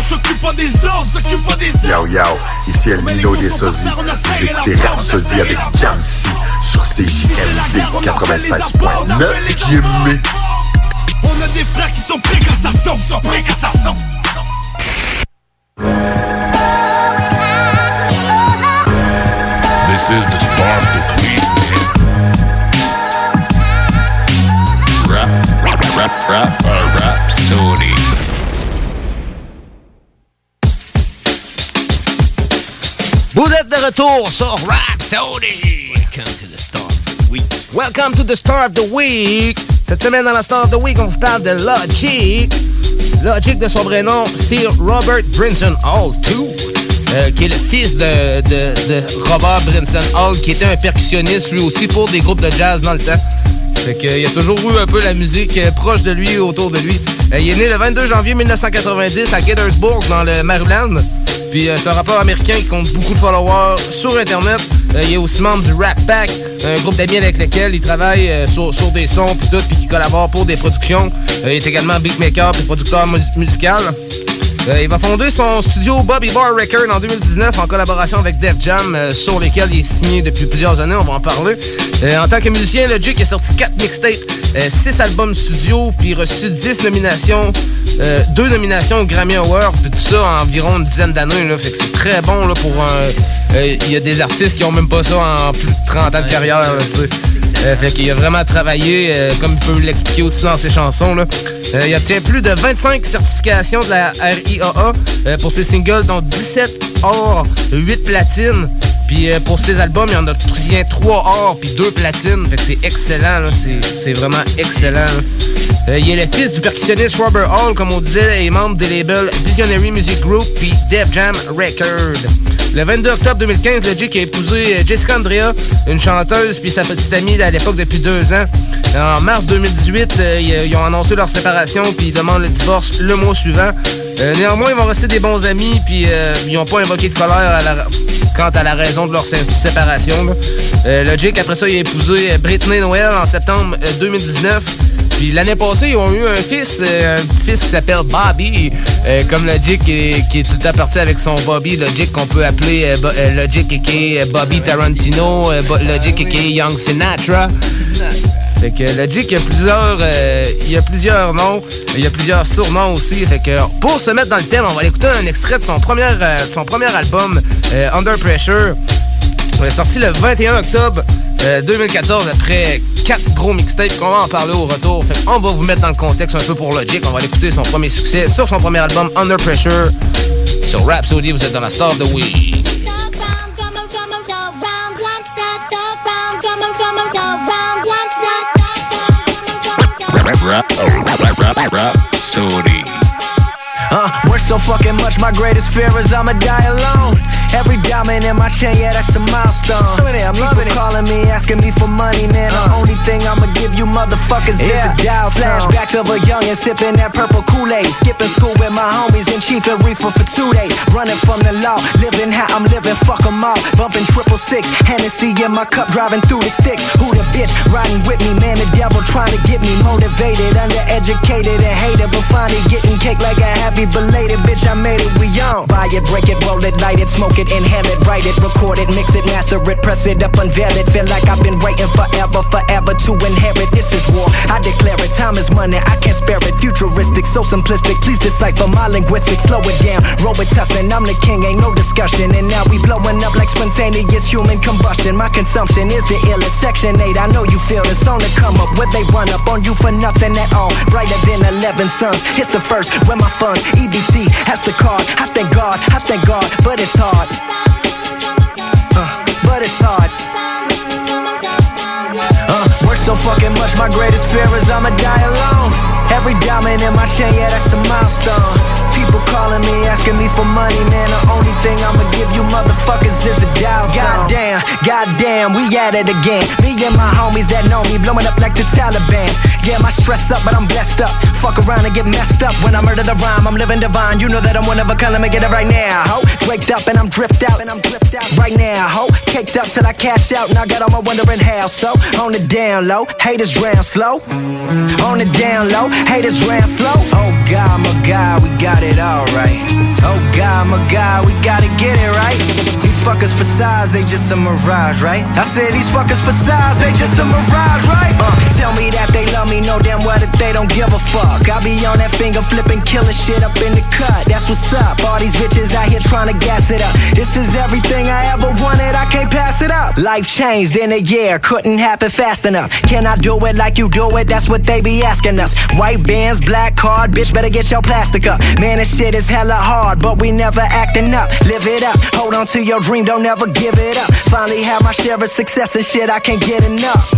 On s'occupe pas des autres, on s'occupe pas des Yo yo, ici El Nino des Sosies. Vous écoutez Rhapsody avec Jamsey sur CJMD 96.9 Jimmy. On a des frères qui sont prêts quand ça sonne, sont prêts quand ça sonne. This is the start of the beat, man. Rap, Rhapsody. Vous êtes de retour sur Rhapsody. Welcome to the Star of the Week. Welcome to the Star of the Week. Cette semaine dans la Star of the Week, on vous parle de Logic. Logic de son vrai nom, c'est Robert Brinson Hall II. euh, qui est le fils de, de, de Robert Brinson Hall, qui était un percussionniste lui aussi pour des groupes de jazz dans le temps. Fait que, il y a toujours eu un peu la musique euh, proche de lui, autour de lui. Euh, il est né le 22 janvier 1990 à Gettysburg, dans le Maryland. Puis euh, c'est un rappeur américain qui compte beaucoup de followers sur Internet. Euh, il est aussi membre du Rap Pack, un groupe d'amis avec lequel il travaille euh, sur, sur des sons puis tout, puis qui collabore pour des productions. Il est également beatmaker puis producteur mus- musical. Euh, il va fonder son studio Bobby Bar Record en 2019 en collaboration avec Def Jam, euh, sur lesquels il est signé depuis plusieurs années, on va en parler. Euh, en tant que musicien, Logic a sorti 4 mixtapes, 6 albums studio, puis reçu 10 nominations, 2 nominations aux Grammy Awards, puis tout ça en environ une dizaine d'années. là. Fait que c'est très bon là, pour un... Il y a des artistes qui ont même pas ça en plus de 30 ans de carrière, là. Euh, fait qu'il a vraiment travaillé, euh, comme il peut l'expliquer aussi dans ses chansons. Là. Euh, il obtient plus de 25 certifications de la RIAA euh, pour ses singles, dont 17 or, 8 platines. Puis euh, pour ses albums, il y en a 3 or puis 2 platines. Fait que c'est excellent, là. C'est, vraiment excellent. Euh, il est le fils du percussionniste Robert Hall, comme on disait, et membre des labels Visionary Music Group puis Def Jam Record. Le 22 octobre 2015, Logic a épousé euh, Jessica Andrea, une chanteuse puis sa petite amie à l'époque depuis deux ans. En mars 2018, euh, ils ont annoncé leur séparation puis ils demandent le divorce le mois suivant. Néanmoins, ils vont rester des bons amis puis ils n'ont pas invoqué de colère à la- quant à la raison de leur sé- séparation. là. Euh, Logic, après ça, il a épousé euh, Britney Noël en septembre euh, 2019. Puis l'année passée, ils ont eu un fils, euh, un petit-fils qui s'appelle Bobby. Euh, comme Logic, qui est, qui est tout temps parti avec son Bobby. Logic qu'on peut appeler euh, euh, Logic aka Bobby Tarantino, euh, Logic aka Young Sinatra. Fait que Logic, il y a plusieurs, euh, il y a plusieurs noms, il y a plusieurs surnoms aussi. Fait que pour se mettre dans le thème, on va écouter un extrait de son premier, euh, de son premier album, euh, Under Pressure. Euh, sorti le 21 octobre euh, 2014 après quatre gros mixtapes qu'on va en parler au retour. Fait on va vous mettre dans le contexte un peu pour Logic. On va aller écouter son premier succès sur son premier album Under Pressure. Sur Rhapsody, vous êtes dans la Star the Week. Uh, work so fucking much, my greatest fear is I'ma die alone. Every diamond in my chain, yeah, that's a milestone. I'm People it. calling me, asking me for money, man. The uh. only thing I'ma give you motherfuckers Yeah. is a dial tone. Flashbacks of a youngin' sipping that purple Kool-Aid. Skipping school with my homies and chief and reefer for two days. Running from the law, living how I'm living, fuck 'em all. Bumping triple six, Hennessy in my cup, driving through the sticks. Who the bitch riding with me, man? The devil trying to get me motivated, undereducated and hated, but finally getting cake like a happy belated bitch. I made it, we on. Buy it, break it, roll it, light it, smoke it, inhale it, write it, record it, mix it, master it, press it up, unveil it. Feel like I've been waiting forever, forever to inherit. This is war. I declare it. Time is money. I can't spare it. Futuristic, so simplistic. Please decipher my linguistics. Slow it down. Robitussin. I'm the king. Ain't no discussion. And now we blowing up like spontaneous human combustion. My consumption is the illest. Section 8. I know you feel it's on the come up. Where they run up on you for nothing at all. Brighter than 11 suns. It's the first. Where my funds. EBT. Has the card. I thank God. I thank God. But it's hard. Uh, but it's hard. Uh, work so fucking much, my greatest fear is I'ma die alone. Every diamond in my chain, yeah, that's a milestone. People calling me, asking me for money, man. The only thing I'ma give you motherfuckers is the dial tone. Goddamn, goddamn, we at it again. Me and my homies that know me, blowing up like the Taliban. Yeah, my stress up, but I'm blessed up. Fuck around and get messed up. When I murder the rhyme, I'm living divine. You know that I'm one of a kind, let me get it right now, ho. Waked up and I'm dripped out, and I'm dripped out right now, ho. Caked up till I cash out, now I got all my wondering how. So, on the down low, haters drown slow. On the down low, haters drown slow. Oh God, my God, we got it all right. Oh God, my God, we gotta get it right. These fuckers for size, they just a mirage, right? I said these fuckers for size, they just a mirage, right? Uh, tell me that they love me, know damn well that they don't give a fuck. I be on that finger flipping, killing shit up in the cut. That's what's up. All these bitches out here trying to gas it up. This is everything I ever wanted, I can't pass it up. Life changed in a year, couldn't happen fast enough. Can I do it like you do it? That's what they be asking us. White bands, black card, bitch, better get your plastic up. Man, this shit is hella hard, but we never acting up. Live it up, hold on to your dream, don't ever give it up. Finally have my share of success and shit, I can't get enough.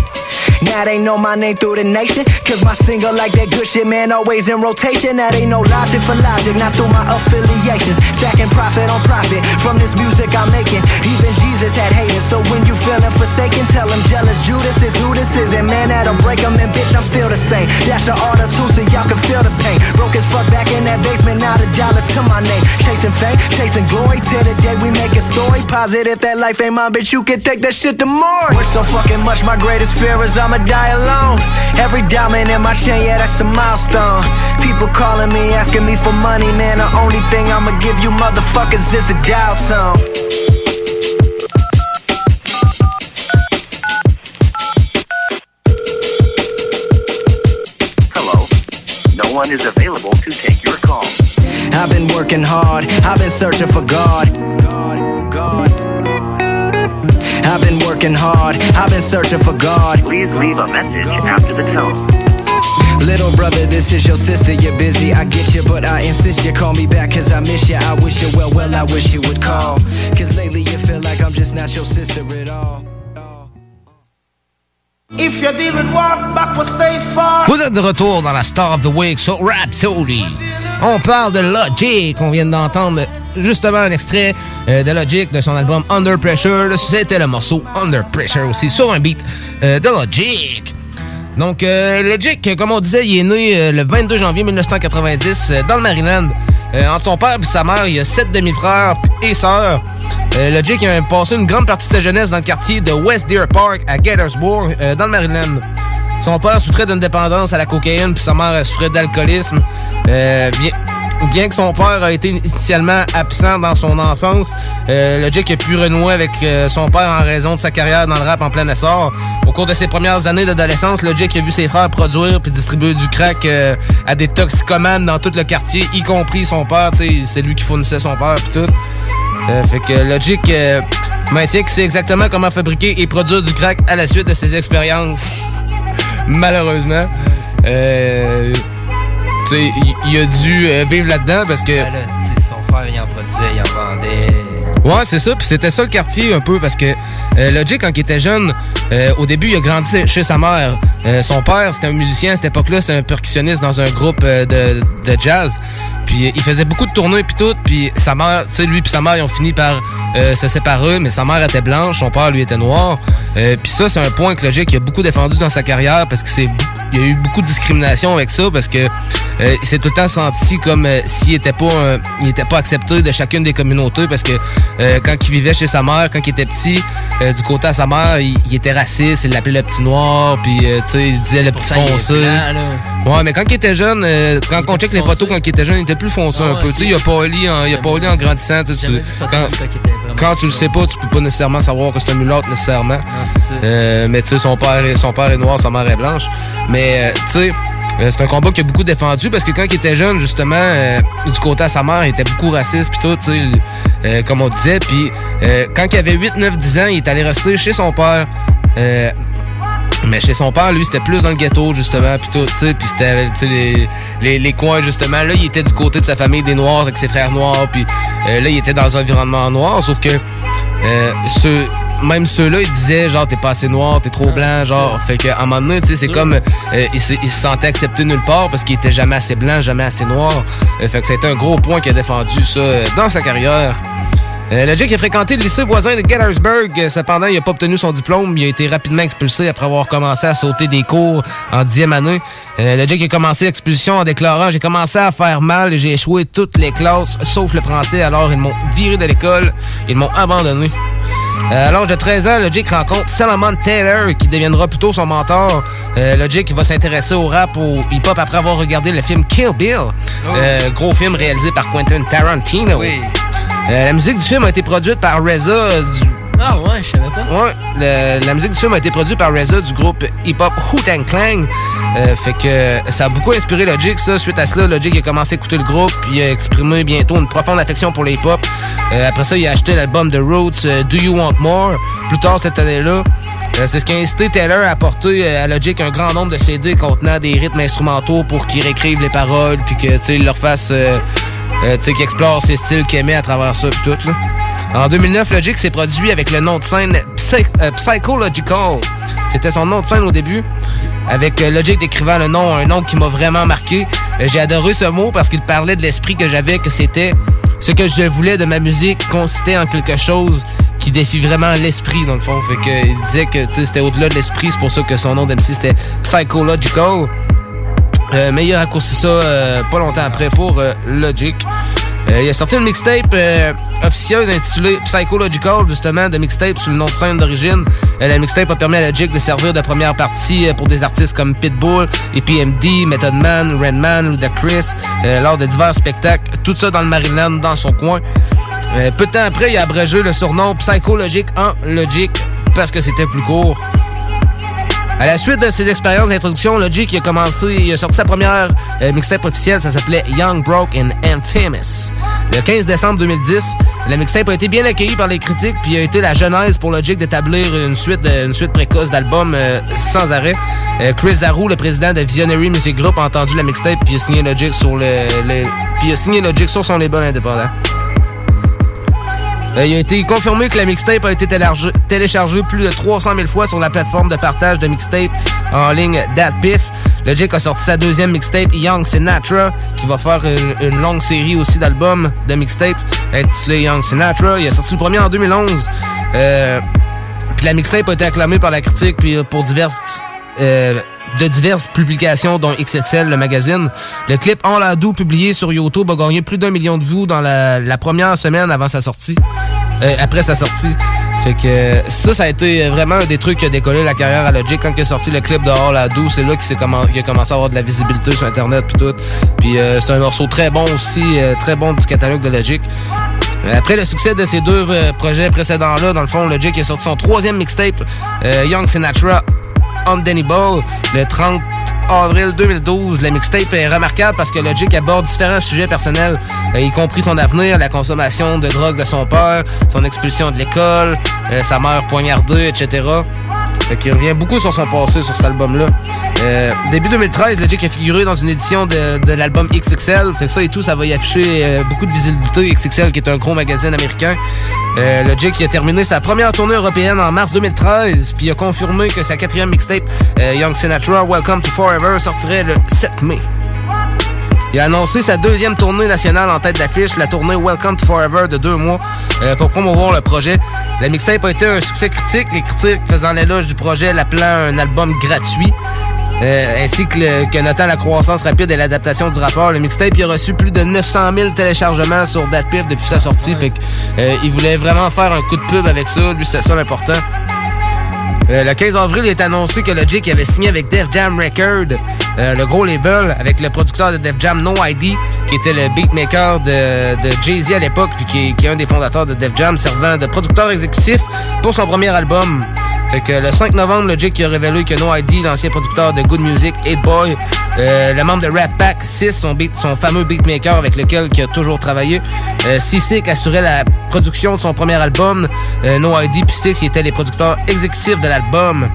Now they know my name through the nation. Cause my single like that good shit, man, always in rotation. That ain't no logic for logic, not through my affiliations. Stacking profit on profit from this music I'm making. Even Jesus had haters, so when you feeling forsaken, tell him jealous Judas is who this is. And man, that'll break him, and bitch, I'm still the same. Dash a order too, so y'all can feel the pain. Broke as fuck back in that basement, not a dollar to my name. Chasing fame, chasing glory, till the day we make a story. Positive that life ain't mine, bitch, you can take that shit to more. Work so fucking much, my greatest fear is I'ma die alone. Every diamond in my chain, yeah, that's a milestone. People calling me, asking me for money, man. The only thing I'ma give you motherfuckers is the dial tone. Hello. No one is available to take your call. I've been working hard, I've been searching for God. I've been working hard, I've been searching for God. Please leave a message after the tone. Little brother, this is your sister, you're busy, I get you, but I insist you call me back cause I miss you. I wish you well, well, I wish you would call. Cause lately you feel like I'm just not your sister at all. If you're dealing one, back will stay far. Vous êtes de retour dans la Star of the Week sur Rhapsody. On parle de Logic. On vient d'entendre justement un extrait euh, de Logic de son album Under Pressure. C'était le morceau Under Pressure aussi sur un beat euh, de Logic. Donc, euh, Logic, comme on disait, il est né le 22 janvier 1990 euh, dans le Maryland. Entre son père et sa mère, il y a sept demi-frères et sœurs. Logic a passé une grande partie de sa jeunesse dans le quartier de West Deer Park à euh, dans le Maryland. Son père souffrait d'une dépendance à la cocaïne, puis sa mère souffrait d'alcoolisme. Euh, bien, bien que son père a été initialement absent dans son enfance, euh, Logic a pu renouer avec euh, son père en raison de sa carrière dans le rap en plein essor. Au cours de ses premières années d'adolescence, Logic a vu ses frères produire puis distribuer du crack euh, à des toxicomanes dans tout le quartier, y compris son père. C'est lui qui fournissait son père puis tout. Euh, fait que Logic euh, maintient c'est exactement comment fabriquer et produire du crack à la suite de ses expériences. Malheureusement. Euh, tu sais, il- a dû euh, vivre là-dedans parce que... son frère, il en produisait, il en vendait. Ouais, c'est ça. Puis c'était ça le quartier un peu parce que euh, Logic, quand il était jeune, euh, au début, il a grandi chez sa mère. Euh, son père, c'était un musicien à cette époque-là, c'était un percussionniste dans un groupe euh, de, de jazz. Puis il faisait beaucoup de tournées puis tout. Puis sa mère, tu sais, lui puis sa mère, ils ont fini par se séparer, mais sa mère était blanche, son père, lui, était noir. Puis ça, c'est un point que Logic a beaucoup défendu dans sa carrière parce que c'est il y a eu beaucoup de discrimination avec ça parce que euh, il s'est tout le temps senti comme euh, s'il était pas un- il était pas accepté de chacune des communautés parce que euh, quand il vivait chez sa mère quand il était petit du côté à sa mère il, il était raciste il l'appelait le petit noir puis tu sais il disait le petit foncé. ouais mais quand il était jeune quand on check les photos quand il était jeune il était plus foncé un peu tu sais il a pas lu en, il a en grandissant tu quand, quand tu le sais pas tu peux pas nécessairement savoir que c'est un mulâtre nécessairement. Mais tu sais, son père, est- son père est noir, sa mère est blanche. Mais, euh, tu sais, euh, c'est un combat qu'il a beaucoup défendu parce que quand il était jeune, justement, euh, du côté à sa mère, il était beaucoup raciste puis tout, tu sais, euh, comme on disait. Puis quand il avait 8, 9, 10 ans, il est allé rester chez son père. Mais chez son père, lui, c'était plus dans le ghetto, justement, puis tout, tu sais, puis c'était, les, les, les coins, justement. Là, il était du côté de sa famille des Noirs, avec ses frères noirs, puis là, il était dans un environnement noir, sauf que ceux, même ceux-là, ils disaient, genre, t'es pas assez noir, t'es trop blanc, genre. Fait qu'à un moment donné, tu sais, c'est comme, euh, il, se- il se sentait accepté nulle part parce qu'il était jamais assez blanc, jamais assez noir. Euh, fait que c'était un gros point qu'il a défendu, ça, euh, dans sa carrière. Euh, Logic a fréquenté le lycée voisin de Gettysburg. Euh, Cependant, il n'a pas obtenu son diplôme. Il a été rapidement expulsé après avoir commencé à sauter des cours en dixième année. Euh, Logic a commencé l'expulsion en déclarant « J'ai commencé à faire mal et j'ai échoué toutes les classes, sauf le français. Alors, ils m'ont viré de l'école. Ils m'ont abandonné. » Euh, À l'âge de 13 ans, Logic rencontre Solomon Taylor, qui deviendra plutôt son mentor. Euh, Logic va s'intéresser au rap, au hip-hop après avoir regardé le film Kill Bill, Euh, gros film réalisé par Quentin Tarantino. Euh, la musique du film a été produite par Reza du- Ah ouais, je savais pas. Ouais, la musique du film a été produite par RZA du groupe hip-hop Wu-Tang Clan. Euh, fait que ça a beaucoup inspiré Logic, ça. Suite à cela, Logic a commencé à écouter le groupe, puis a exprimé bientôt une profonde affection pour le hip-hop. Euh, après ça, il a acheté l'album The Roots, euh, Do You Want More, plus tard cette année-là. Euh, c'est ce qui a incité Taylor à apporter à Logic un grand nombre de CD contenant des rythmes instrumentaux pour qu'il réécrive les paroles, puis que, tu sais, leur fasse... tu sais, qu'il explore ses styles qu'il aimait à travers ça, puis tout. En 2009, Logic s'est produit avec le nom de scène euh, Psychological. C'était son nom de scène au début. Avec euh, Logic décrivant le nom, un nom qui m'a vraiment marqué. Euh, J'ai adoré ce mot parce qu'il parlait de l'esprit que j'avais, que c'était ce que je voulais de ma musique consistait en quelque chose qui défie vraiment l'esprit, dans le fond. Fait que, il disait que c'était au-delà de l'esprit, c'est pour ça que son nom d'MC c'était Psychological. Euh, mais il a raccourci ça euh, pas longtemps après pour Logic. Euh, il a sorti une mixtape euh, officieuse intitulée Psychological, justement, de mixtape sous le nom de scène d'origine. Euh, la mixtape a permis à Logic de servir de première partie pour des artistes comme Pitbull, EPMD, Method Man, Redman, Ludacris, lors de divers spectacles. Tout ça dans le Maryland, dans son coin. Peu de temps après, il a abrégé le surnom Psychologic en Logic parce que c'était plus court. À la suite de ses expériences d'introduction, Logic a commencé, il a sorti sa première euh, mixtape officielle, ça s'appelait Young, Broke and Infamous. Le 15 décembre 2010, la mixtape a été bien accueillie par les critiques, puis a été la genèse pour Logic d'établir une suite, de- une suite précoce d'albums euh, sans arrêt. Euh, Chris Zarou, le président de Visionary Music Group, a entendu la mixtape puis a signé Logic sur le, le- puis a signé Logic sur son label indépendant. Euh, il a été confirmé que la mixtape a été téléchargée, plus de 300 000 fois sur la plateforme de partage de mixtape en ligne DatPiff. Logic a sorti sa deuxième mixtape, Young Sinatra, qui va faire une, longue série aussi d'albums de mixtape intitulé Young Sinatra. Il a sorti le premier en 2011. Euh, puis la mixtape a été acclamée par la critique puis pour diverses euh, de diverses publications, dont XXL, le magazine. Le clip En Ladou, publié sur YouTube, a gagné plus d'un million de vues dans la, la première semaine avant sa sortie. Euh, après sa sortie. Fait que ça, ça a été vraiment un des trucs qui a décollé la carrière à Logic. Quand il est sorti le clip de All Ladou, c'est là qu'il a commencé à avoir de la visibilité sur Internet puis tout. Puis euh, c'est un morceau très bon aussi, euh, très bon du catalogue de Logic. Après le succès de ces deux projets précédents-là, dans le fond, Logic a sorti son troisième mixtape, Young Sinatra Undeniable, le 30 avril 2012. La mixtape est remarquable parce que Logic aborde différents sujets personnels, euh, y compris son avenir, la consommation de drogue de son père, son expulsion de l'école, euh, sa mère poignardée, etc. Fait revient beaucoup sur son passé sur cet album-là. Euh, début 2013, Logic a figuré dans une édition de, l'album XXL. Fait ça et tout, ça va y afficher beaucoup de visibilité. XXL, qui est un gros magazine américain. Logic a terminé sa première tournée européenne en mars 2013, puis a confirmé que sa quatrième mixtape, Young Sinatra, Welcome to Forever, sortirait le 7 mai. Il a annoncé sa deuxième tournée nationale en tête d'affiche, la tournée Welcome to Forever de deux mois, euh, pour promouvoir le projet. La mixtape a été un succès critique, les critiques faisant l'éloge du projet l'appelant un album gratuit. Euh, ainsi que, le- que notant la croissance rapide et l'adaptation du rapport, le mixtape il a reçu plus de 900 000 téléchargements sur DatPiff depuis sa sortie. Fait que, euh, il voulait vraiment faire un coup de pub avec ça. Lui, c'est ça l'important. Euh, le 15 avril, il est annoncé que Logic avait signé avec Def Jam Record, euh, le gros label, avec le producteur de Def Jam No ID, qui était le beatmaker de, Jay-Z à l'époque, puis qui est un des fondateurs de Def Jam, servant de producteur exécutif pour son premier album. Fait que le 5 novembre, Logic a révélé que No ID, l'ancien producteur de Good Music, 8 Boy, euh, le membre de Rat Pack 6, son, fameux beatmaker avec lequel il a toujours travaillé, euh, C-Sick assurait la production de son premier album, euh, No ID, puis Six, étaient les producteurs exécutifs de l'album.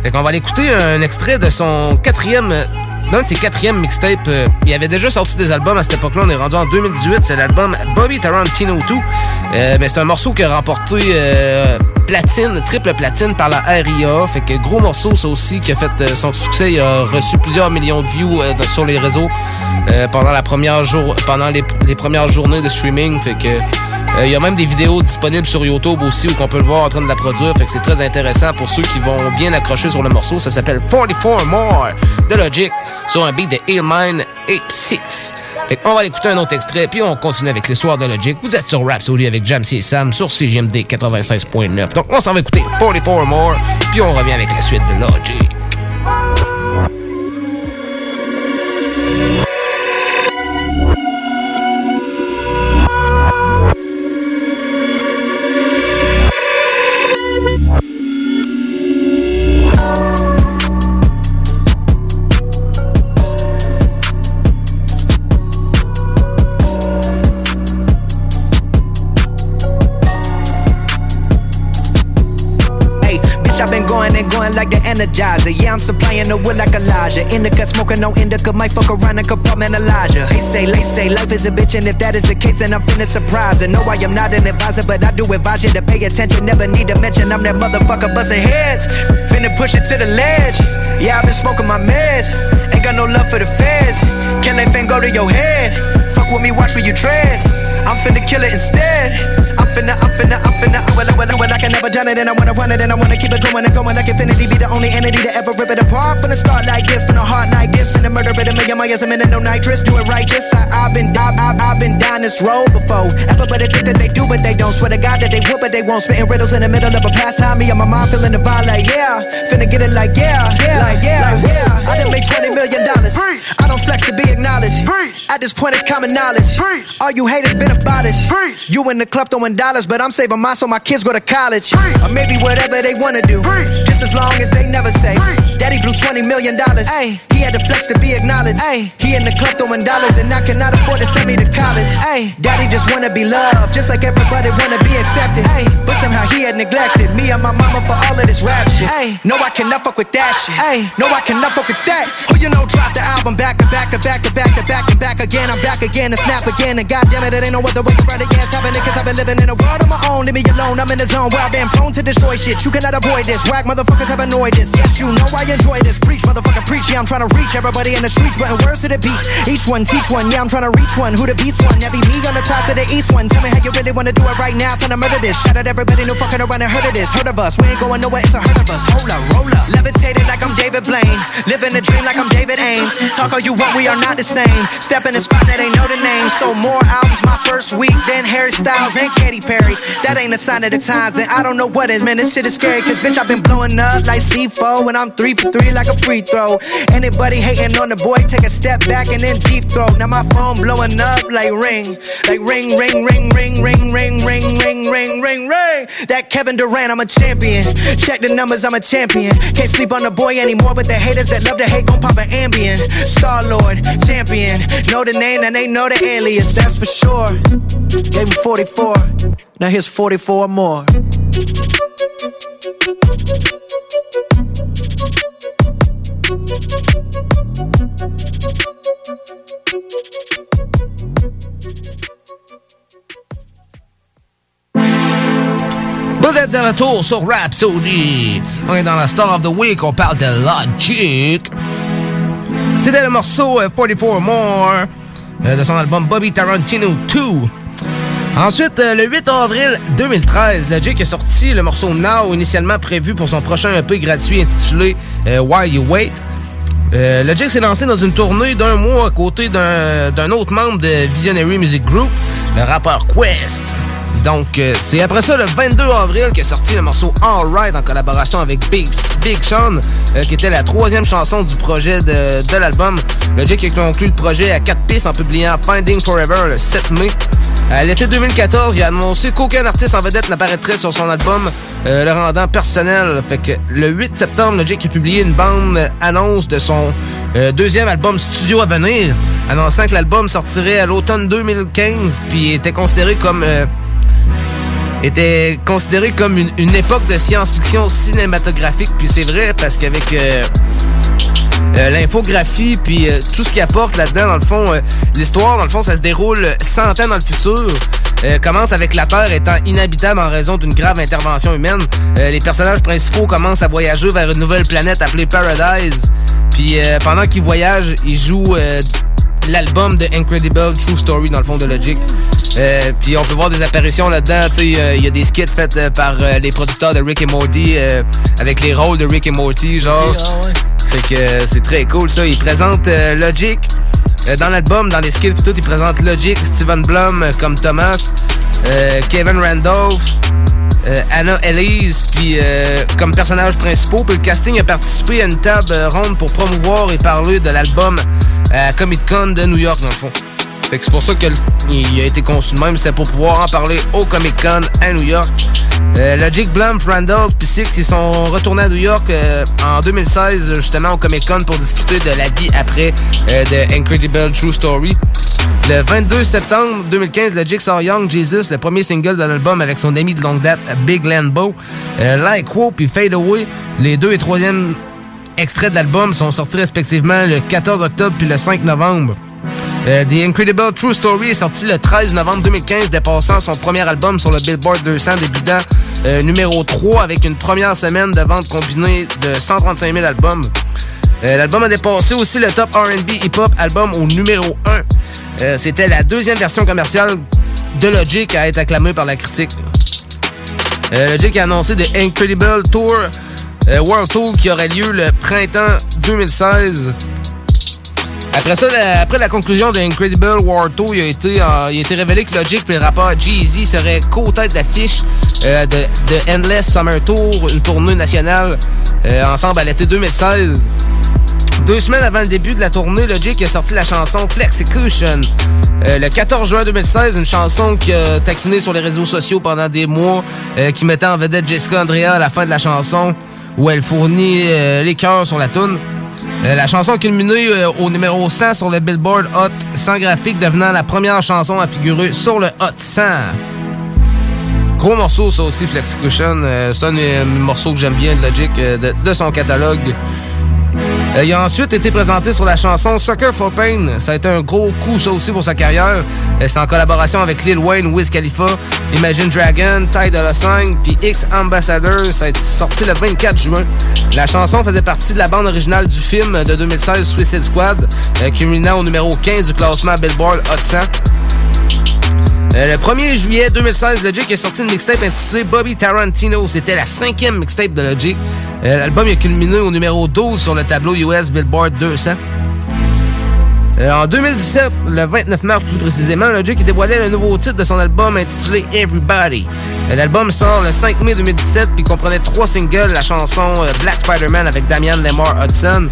Fait qu'on va aller écouter un extrait de son quatrième de ses quatrièmes mixtapes. euh, il avait déjà sorti des albums à cette époque-là. On est rendu en 2018. C'est l'album Bobby Tarantino 2. Euh, mais c'est un morceau qui a remporté euh, platine, triple platine par la RIA. Fait que gros morceau, ça aussi, qui a fait euh, son succès. Il a reçu plusieurs millions de views sur les réseaux pendant la première jour, pendant les, les premières journées de streaming. Fait que euh, il y a même des vidéos disponibles sur YouTube aussi où on peut le voir en train de la produire. Fait que c'est très intéressant pour ceux qui vont bien accrocher sur le morceau. Ça s'appelle 44 More de Logic sur un beat de Illmine 86. Fait qu'on va aller écouter un autre extrait puis on continue avec l'histoire de Logic. Vous êtes sur Rhapsody avec Jamsey et Sam sur CGMD 96.9. Donc on s'en va écouter 44 More puis on revient avec la suite de Logic. Like the Energizer. Yeah, I'm supplying the wood like Elijah. In the cut, smoking no indica, might fuck around and compartment Elijah. They say, they say, life is a bitch, and if that is the case, then I'm finna surprise. And no, I am not an advisor, but I do advise you to pay attention. Never need to mention I'm that motherfucker busting heads. Finna push it to the ledge. Yeah, I've been smoking my meds. Ain't got no love for the feds. Can they fan go to your head? Fuck with me, watch where you tread. I'm finna kill it instead. I'm finna, I'm finna, I'm finna. I will, I will, I will. I can never done it, and I wanna run it, and I wanna keep it going and going like infinity. Be the only entity to ever rip it apart. Finna start like this, finna heart like this, finna murder it a million miles a minute, no nitrous. Do it righteous. I, I've been, I've, I've, I've been down this road before. Everybody think that they do, but they don't. Swear to God that they would, but they won't. Spitting riddles in the middle of a pastime. Me and my mind feeling the vibe like yeah. Finna get it like yeah, yeah, like yeah, like, yeah. I done made twenty million dollars. I don't flex to be acknowledged. Preach. At this point, it's common knowledge. Preach. All you haters been abolished. You in the club throwing dollars, but I'm saving mine so my kids go to college. Or maybe whatever they wanna do. Just as long as they never say. Daddy blew 20 million dollars. He had the flex to be acknowledged. Ay, he in the club throwing dollars, and I cannot afford to send me to college. Ay, daddy just wanna be loved, just like everybody wanna be accepted. Ay, but somehow he had neglected me and my mama for all of this rap shit. Ay, no, I cannot fuck with that shit. Ay, no, I cannot fuck with that. Who you know dropped the album back to back to back to back to back and back again. I'm back again and snap again, and goddamn it, it ain't no other way to run against happening, cause I've been living in a of my own. Leave me alone, I'm in the zone where I've been prone to destroy shit. You cannot avoid this. Whack motherfuckers have annoyed this. Yes, you know I enjoy this. Preach, motherfucker, preach. Yeah, I'm trying to reach everybody in the streets, putting words to the beats. Each one, teach one. Yeah, I'm trying to reach one. Who the beast one? That be me on the top of the east one. Tell me how you really wanna do it right now. Time to murder this. Shout out everybody, no fucking around and heard of this. Heard of us. We ain't going nowhere, it's a hurt of us. Hold up, roll up. Levitated like I'm David Blaine. Living a dream like I'm David Ames. Talk all you want, we are not the same. Step in the spot that ain't know the name. So more albums my first week than Harry Styles and Katy Perry. That ain't a sign of the times, then I don't know what is. Man, this shit is scary, cause bitch, I've been blowing up like C4 and I'm three for three like a free throw. Anybody hating on the boy, take a step back and then deep throat. Now my phone blowing up like ring, like ring, ring, ring, ring, ring, ring, ring, ring, ring, ring, ring. That Kevin Durant, I'm a champion. Check the numbers, I'm a champion. Can't sleep on the boy anymore, but the haters that love to hate gon' pop an ambient. Star Lord, champion. Know the name and they know the alias, that's for sure. Gave him 44, now here's 44 more. Vous êtes de retour sur Rhapsody. On est dans la Star of the Week, on parle de Logic. C'était le morceau euh, 44 More uh, de son album Bobby Tarantino 2. Ensuite, euh, le 8 avril 2013, Logic a sorti le morceau Now, initialement prévu pour son prochain EP gratuit intitulé euh, While You Wait. Euh, Logic s'est lancé dans une tournée d'un mois à côté d'un autre membre de Visionary Music Group, le rappeur Quest. Donc, euh, c'est après ça, le 22 avril, qu'est sorti le morceau Alright en collaboration avec Big, Big Sean, euh, qui était la troisième chanson du projet de, de l'album. Logic a conclu le projet à quatre pistes en publiant Finding Forever le 7 mai. À l'été 2014, il a annoncé qu'aucun artiste en vedette n'apparaîtrait sur son album, euh, le rendant personnel. Fait que le 8 septembre, Logic a publié une bande annonce de son deuxième album studio à venir, annonçant que l'album sortirait à l'automne 2015, puis était considéré comme euh, était considéré comme une, une époque de science-fiction cinématographique. Puis c'est vrai parce qu'avec euh, euh, l'infographie puis euh, tout ce qu'il apporte là-dedans, dans le fond, euh, l'histoire, dans le fond, ça se déroule 100 ans dans le futur. Commence avec la Terre étant inhabitable en raison d'une grave intervention humaine. Les personnages principaux commencent à voyager vers une nouvelle planète appelée Paradise. Puis pendant qu'ils voyagent, ils jouent l'album de Incredible True Story dans le fond de Logic. Euh, puis on peut voir des apparitions là-dedans. tu sais, euh, Il y a des skits faits euh, par les producteurs de Rick et Morty avec les rôles de Rick et Morty, genre. Fait que c'est très cool ça. Ils présentent Logic dans l'album, dans les skits pis tout. Ils présentent Logic, Steven Blum comme Thomas, Kevin Randolph. Anna Elise, puis comme personnages principaux. Puis le casting a participé à une table ronde pour promouvoir et parler de l'album à Comic Con de New York, dans le fond. C'est pour ça qu'il a été conçu de même, c'est pour pouvoir en parler au Comic Con à New York. Euh, Logic, Blum, Randolph puis Six, ils sont retournés à New York euh, en 2016, justement au Comic Con pour discuter de la vie après euh, de Incredible True Story. Le 22 septembre 2015, le Jigsaw Young Jesus, le premier single de l'album avec son ami de longue date, Big Lambo. Euh, like Whoop puis Fade Away, les deux et troisième extraits de l'album sont sortis respectivement le 14 octobre puis le 5 novembre. Euh, The Incredible True Story est sorti le 13 novembre 2015, dépassant son premier album sur le Billboard 200, débutant euh, numéro 3 avec une première semaine de vente combinée de 135 000 albums. Euh, L'album a dépassé aussi le top RB hip-hop album au numéro 1. Euh, C'était la deuxième version commerciale de Logic à être acclamée par la critique. Logic a annoncé The Incredible Tour World Tour qui aurait lieu le printemps 2016. Après ça, la- après la conclusion de Incredible World Tour, il a été, euh, il a été révélé que Logic et le rappeur Jay-Z seraient co-tête d'affiche euh, de, de Endless Summer Tour, une tournée nationale euh, ensemble à l'été 2016. Deux semaines avant le début de la tournée, Logic a sorti la chanson Flexecution. Euh, le 14 juin 2016, une chanson qui a taquiné sur les réseaux sociaux pendant des mois, euh, qui mettait en vedette Jessica Andrea à la fin de la chanson, où elle fournit euh, les chœurs sur la tune. Euh, la chanson a culminé euh, au numéro 100 sur le Billboard Hot 100 graphique, devenant la première chanson à figurer sur le Hot 100. Gros morceau, ça aussi, Flexecution. Euh, c'est un des morceaux que j'aime bien de Logic, de son catalogue. Euh, il a ensuite été présenté sur la chanson Sucker for Pain. Ça a été un gros coup, ça aussi, pour sa carrière. Euh, C'est en collaboration avec Lil Wayne, Wiz Khalifa, Imagine Dragon, Ty Dolla $ign, puis X Ambassador. Ça a été sorti le 24 juin. La chanson faisait partie de la bande originale du film de 2016 Suicide Squad, euh, culminant au numéro 15 du classement Billboard Hot 100. Euh, le 1er juillet 2016, Logic a sorti une mixtape intitulée Bobby Tarantino. C'était la cinquième mixtape de Logic. Euh, L'album a culminé au numéro 12 sur le tableau US Billboard 200. Euh, en 2017, le 29 mars plus précisément, Logic dévoilait le nouveau titre de son album intitulé Everybody. Euh, L'album sort le 5 mai 2017 puis comprenait trois singles, la chanson euh, Black Spider-Man avec Damian Lemar Hudson,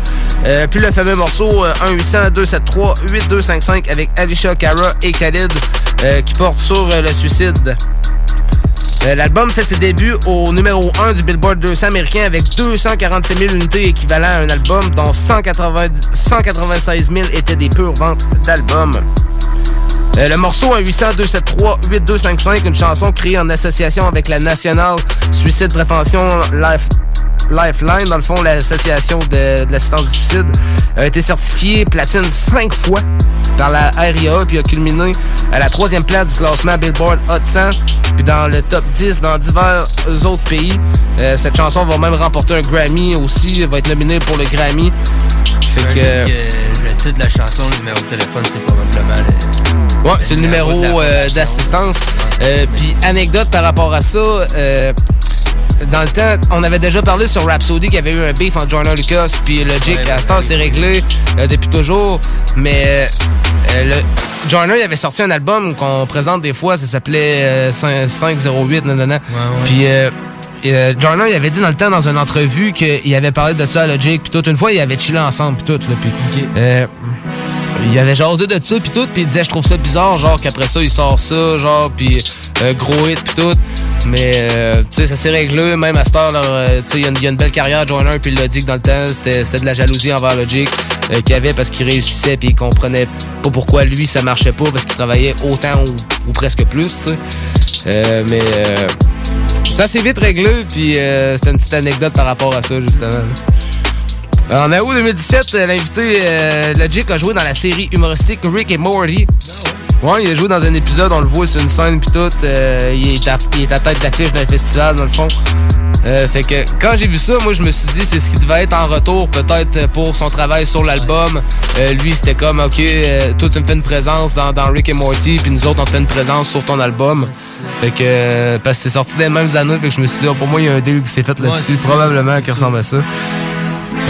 puis le fameux morceau euh, 1-800-273-8255 avec Alicia Cara et Khalid qui porte sur le suicide. Euh, L'album fait ses débuts au numéro 1 du Billboard 200 américain avec 247 000 unités équivalent à un album, dont 190 196 000 étaient des pures ventes d'albums. Euh, le morceau 1-800-273-8255, une chanson créée en association avec la National Suicide Prévention Life, Lifeline, dans le fond, l'association de, de l'assistance du suicide, a été certifié platine 5 fois par la RIA, puis a culminé à la troisième place du classement Billboard Hot 100, puis dans le top 10 dans divers autres pays. Euh, cette chanson va même remporter un Grammy aussi, elle va être nominée pour le Grammy. Fait que... Le titre de la chanson, le numéro de téléphone, c'est probablement le. Ouais, c'est le numéro euh, d'assistance. Euh, Puis anecdote par rapport à ça, euh, dans le temps, on avait déjà parlé sur Rhapsody qu'il y avait eu un beef entre Joyner Lucas puis Logic. à ce temps, c'est réglé euh, depuis toujours. Mais euh, le, Joyner, il avait sorti un album qu'on présente des fois, ça s'appelait euh, 5- 508, nanana. Puis euh, il avait dit dans le temps, dans une entrevue, qu'il avait parlé de ça à Logic. Puis toute une fois, il avait chillé ensemble, puis tout. Là, puis, euh, il avait jasé de ça puis tout puis il disait je trouve ça bizarre genre qu'après ça il sort ça genre puis euh, gros hit puis tout mais euh, tu sais ça s'est réglé même à cette heure euh, tu sais il y a une- il y, a une belle carrière Joyner puis il l'a dit que dans le temps c'était de la jalousie envers Logic qu'il avait parce qu'il réussissait puis il comprenait pas pourquoi lui ça marchait pas parce qu'il travaillait autant ou, ou presque plus mais euh, ça s'est vite réglé puis euh, c'était une petite anecdote par rapport à ça justement en août 2017, euh, l'invité euh, Logic a joué dans la série humoristique Rick et Morty. Ouais, il a joué dans un épisode, on le voit sur une scène pis tout. euh, il, est à, il est à tête d'affiche d'un festival dans le fond. Euh, fait que quand j'ai vu ça, moi je me suis dit c'est ce qui devait être en retour peut-être pour son travail sur l'album. Euh, lui c'était comme ok, euh, toi tu me fais une présence dans, dans Rick et Morty puis nous autres on te fait une présence sur ton album. Fait que euh, parce que c'est sorti des mêmes années, fait que je me suis dit oh, pour moi il y a un deal qui s'est fait là-dessus, probablement qui ressemble à ça.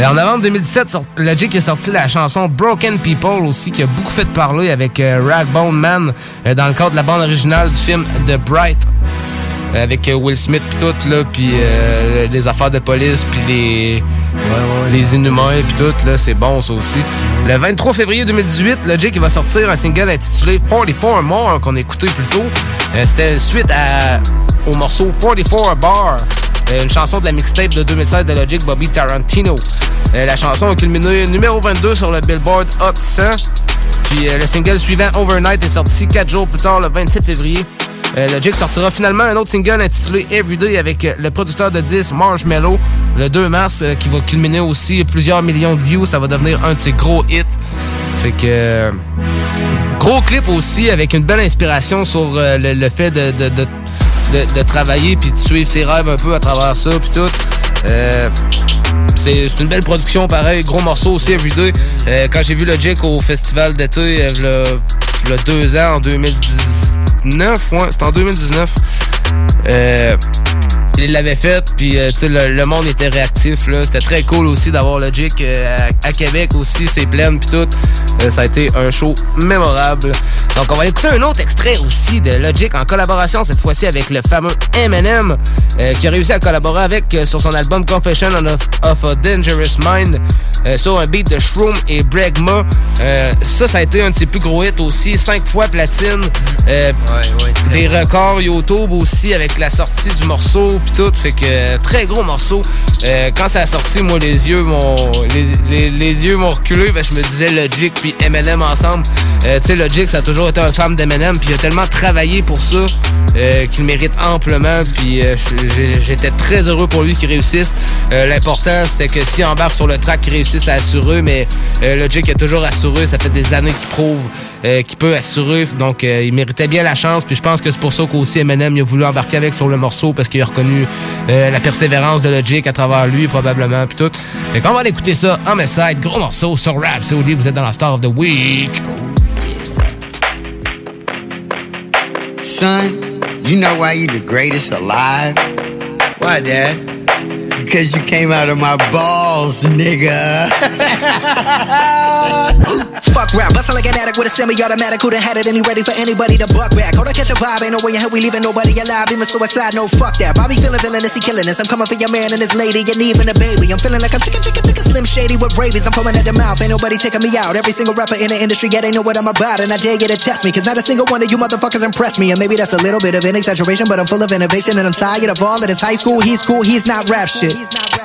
Et en novembre 2017, sort- Logic a sorti la chanson Broken People aussi, qui a beaucoup fait parler avec euh, Ragbone Man euh, dans le cadre de la bande originale du film The Bright. Avec euh, Will Smith pis tout, là, puis euh, les affaires de police, puis les, les inhumains pis tout, là, c'est bon ça aussi. Le 23 février 2018, Logic il va sortir un single intitulé 44 More qu'on a écouté plus tôt. Euh, C'était suite à, au morceau 44 Bar une chanson de la mixtape de 2016 de Logic Bobby Tarantino. La chanson a culminé numéro 22 sur le Billboard Hot 100. Puis le single suivant Overnight est sorti 4 jours plus tard, le 27 février. Euh, Logic sortira finalement un autre single intitulé Everyday avec euh, le producteur de 10 Marshmello le 2 mars euh, qui va culminer aussi plusieurs millions de views. Ça va devenir un de ses gros hits. Fait que gros clip aussi avec une belle inspiration sur le, fait de, de, de, travailler puis de suivre ses rêves un peu à travers ça puis tout. C'est une belle production pareil, gros morceau aussi Everyday. Quand j'ai vu Logic au festival d'été, euh, le, le deux ans en 2019, ouais, c'était en 2019. Euh, il l'avait fait, puis euh, tu sais, le, le monde était réactif. là. C'était très cool aussi d'avoir Logic euh, à, à Québec aussi, c'est plein puis tout. Euh, ça a été un show mémorable. Donc on va écouter un autre extrait aussi de Logic en collaboration cette fois-ci avec le fameux Eminem euh, qui a réussi à collaborer avec sur son album Confession of, a Dangerous Mind sur un beat de Shroom et Bregma. Ça, ça a été un de ses plus gros hits aussi, cinq fois platine. Euh, des records YouTube aussi avec la sortie du morceau puis tout. Fait que euh, très gros morceau. Euh, quand ça a sorti, moi les yeux m'ont les, les- yeux m'ont reculé je me disais Logic puis Eminem ensemble. Euh, tu sais Logic ça a toujours été un fan d'Eminem puis il a tellement travaillé pour ça qu'il mérite amplement puis j'étais très heureux pour lui qu'il réussisse. L'important c'était que s'il embarque sur le track qu'il réussisse à assurer mais Logic a toujours assuré. Ça fait des années qu'il prouve euh, qu'il peut assurer. Donc, euh, il méritait bien la chance. Puis je pense que c'est pour ça qu'aussi Eminem il a voulu embarquer avec sur le morceau parce qu'il a reconnu euh, la persévérance de Logic à travers lui, probablement. Puis tout. Fait qu'on va aller écouter ça en Messide. Gros morceau sur Rap. C'est Vous êtes dans la Star of the Week. Son, you know why you the greatest alive? Why, Dad? Because you came out of my balls, nigga. Fuck rap, bustin' like an addict with a semi-automatic. Who'da had it and he ready for anybody to buck back? Hold on, catch a vibe, ain't no way in hell we leaving nobody alive. Even suicide, no fuck that. Bobby feeling villainous, he killing us. I'm coming for your man and his lady, and even a baby. I'm feeling like I'm chicken, chicken, chicken, slim shady with rabies. I'm foaming at the mouth, ain't nobody taking me out. Every single rapper in the industry, yeah, they know what I'm about, and I dare you to test me, cause not a single one of you motherfuckers impressed me. And maybe that's a little bit of an exaggeration, but I'm full of innovation, and I'm tired of all of this high school. He's cool, he's not rap shit.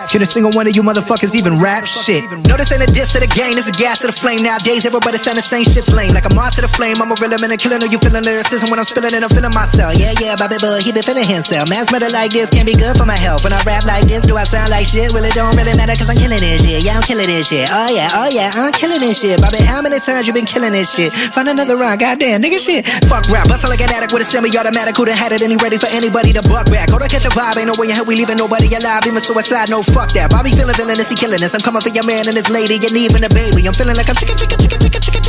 Can a single one of you motherfuckers even rap shit? No, this ain't a diss to the game, this a gas to the flame. Nowadays, everybody saying the same shit's lame. Like I'm on to the flame, I'm a real and killing. Are you feeling lyricism when I'm spilling it? I'm feeling myself. Yeah, yeah, Bobby Bud, he been feeling himself. Man's better like this, can't be good for my health. When I rap like this, do I sound like shit? Well, it don't really matter cause I'm killing this shit. Yeah, I'm killing this shit. Oh, yeah, oh, yeah, I'm killing this shit. Bobby, how many times you been killing this shit? Find another round, goddamn, nigga shit. Fuck rap, bustin' like an addict with a semi-automatic. Who'da had it and he ready for anybody to buck back? Hold on, catch a vibe, ain't no way in hell we leaving nobody alive. Even suicide, no fuck that. Bobby feeling villainous, he killing us. I'm coming for your man and his lady, and even a baby. I'm feeling like I'm chicken, chicken, chicken, chicka chicka chicka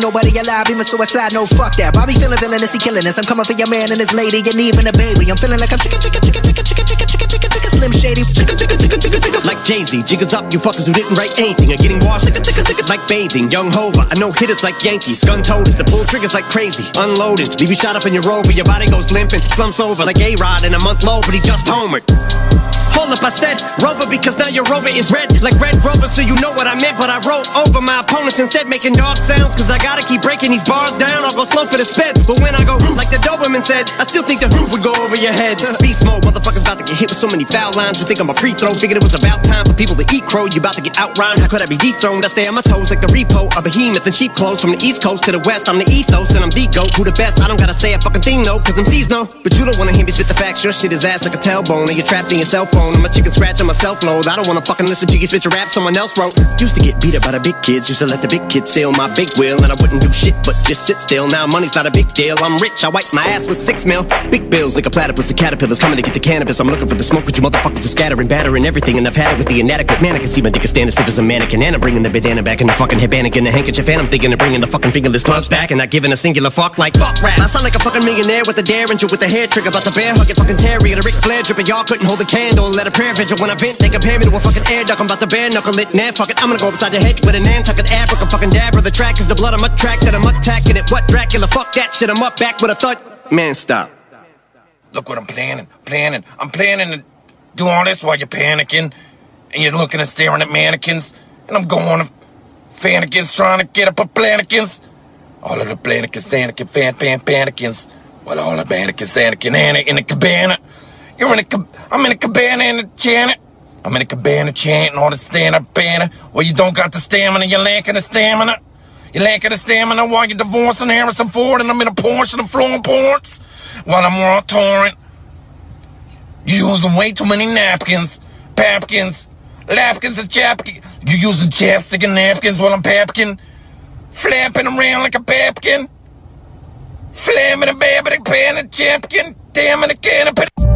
nobody alive. Even suicide, no fuck that. Bobby feeling villainous, he killing us. I'm coming for your man and his lady, and even a baby. I'm feeling like I'm chicken, chicken, chicken, chicken, chicken, chicken, chicken, chicken, chicken, slim shady. Chicken, chicken, chicken, chicken, chicken. Like Jay-Z, jiggers up, you fuckers who didn't write anything are getting washed Chicka, chicka, chicka. like bathing. Young Hova, I know hitters like Yankees. Gun toters, the pull triggers like crazy. Unloaded, leave you shot up in your rover, your body goes limping. Slumps over like A-Rod in a month low, but he just homered. Hold up, I said Rover because now your Rover is red like Red Rover, so you know what I meant. But I wrote over my opponents instead, making dog sounds. Cause I gotta keep breaking these bars down. I'll go slow for the speds. But when I go like the Doberman said, I still think the roof would go over your head. Beast mode, motherfuckers about to get hit with so many foul lines. You think I'm a free throw? Figured it was about time for people to eat crow. You about to get outrhymed. How could I be dethroned? I stay on my toes like the repo. A behemoth in cheap clothes from the east coast to the west. I'm the ethos and I'm the goat. Who the best? I don't gotta say a fucking thing, no. Cause I'm sees no. But you don't wanna hear me spit the facts. Your shit is ass like a tailbone. And you're trapped in your cell phone. Phone. I'm a chicken scratch on my self load. I don't wanna fucking listen to you your rap someone else wrote. Used to get beat up by the big kids. Used to let the big kids steal my big wheel. And I wouldn't do shit but just sit still. Now money's not a big deal. I'm rich. I wipe my ass with six mil. Big bills like a platypus and caterpillars coming to get the cannabis. I'm looking for the smoke, but you motherfuckers are scattering, battering everything. And I've had it with the inadequate man. I can see my dick is standing stiff as a mannequin. And I'm bringing the bandana back and the fucking headband and the handkerchief. And I'm thinking of bringing the fucking fingerless gloves back and not giving a singular fuck like fuck rap. I sound like a fucking millionaire with a derringer with a hair trigger. About the bear hugging fucking Terry and a Ric Flair dripping. Y'all couldn't hold a candle. Let a prayer vigil when I vent. They compare me to a fucking air duck. I'm about to bare knuckle it. Nah, fuck it. I'm gonna go upside the head with a Nantucket Africa fucking dabber. The track is the blood I'm attracted. I'm attacking it. What Dracula? Fuck that shit. I'm up back with a thud. Man, stop. Look what I'm planning, planning. I'm planning to do all this while you're panicking, and you're looking and staring at mannequins, and I'm going to fannikins trying to get up a plannikins. All of the plannikins, fannikin, fan, fan, pannikins. Well, all the mannequins, Anakin, Anna in a cabana. You're in a, cab- I'm in a cabana in a chant. I'm in a cabana chanting all the stand-up banner. Well, you don't got the stamina, you're lacking the stamina. You're lacking the stamina while you're divorcing Harrison Ford, and I'm in a Porsche and I'm flowing ports while I'm on torrent. You using way too many napkins, papkins, lapkins and chapkins. You using chapstick and napkins while I'm papkin, flapping around like a papkin, flamming a babbing pan and champion, damn it, a can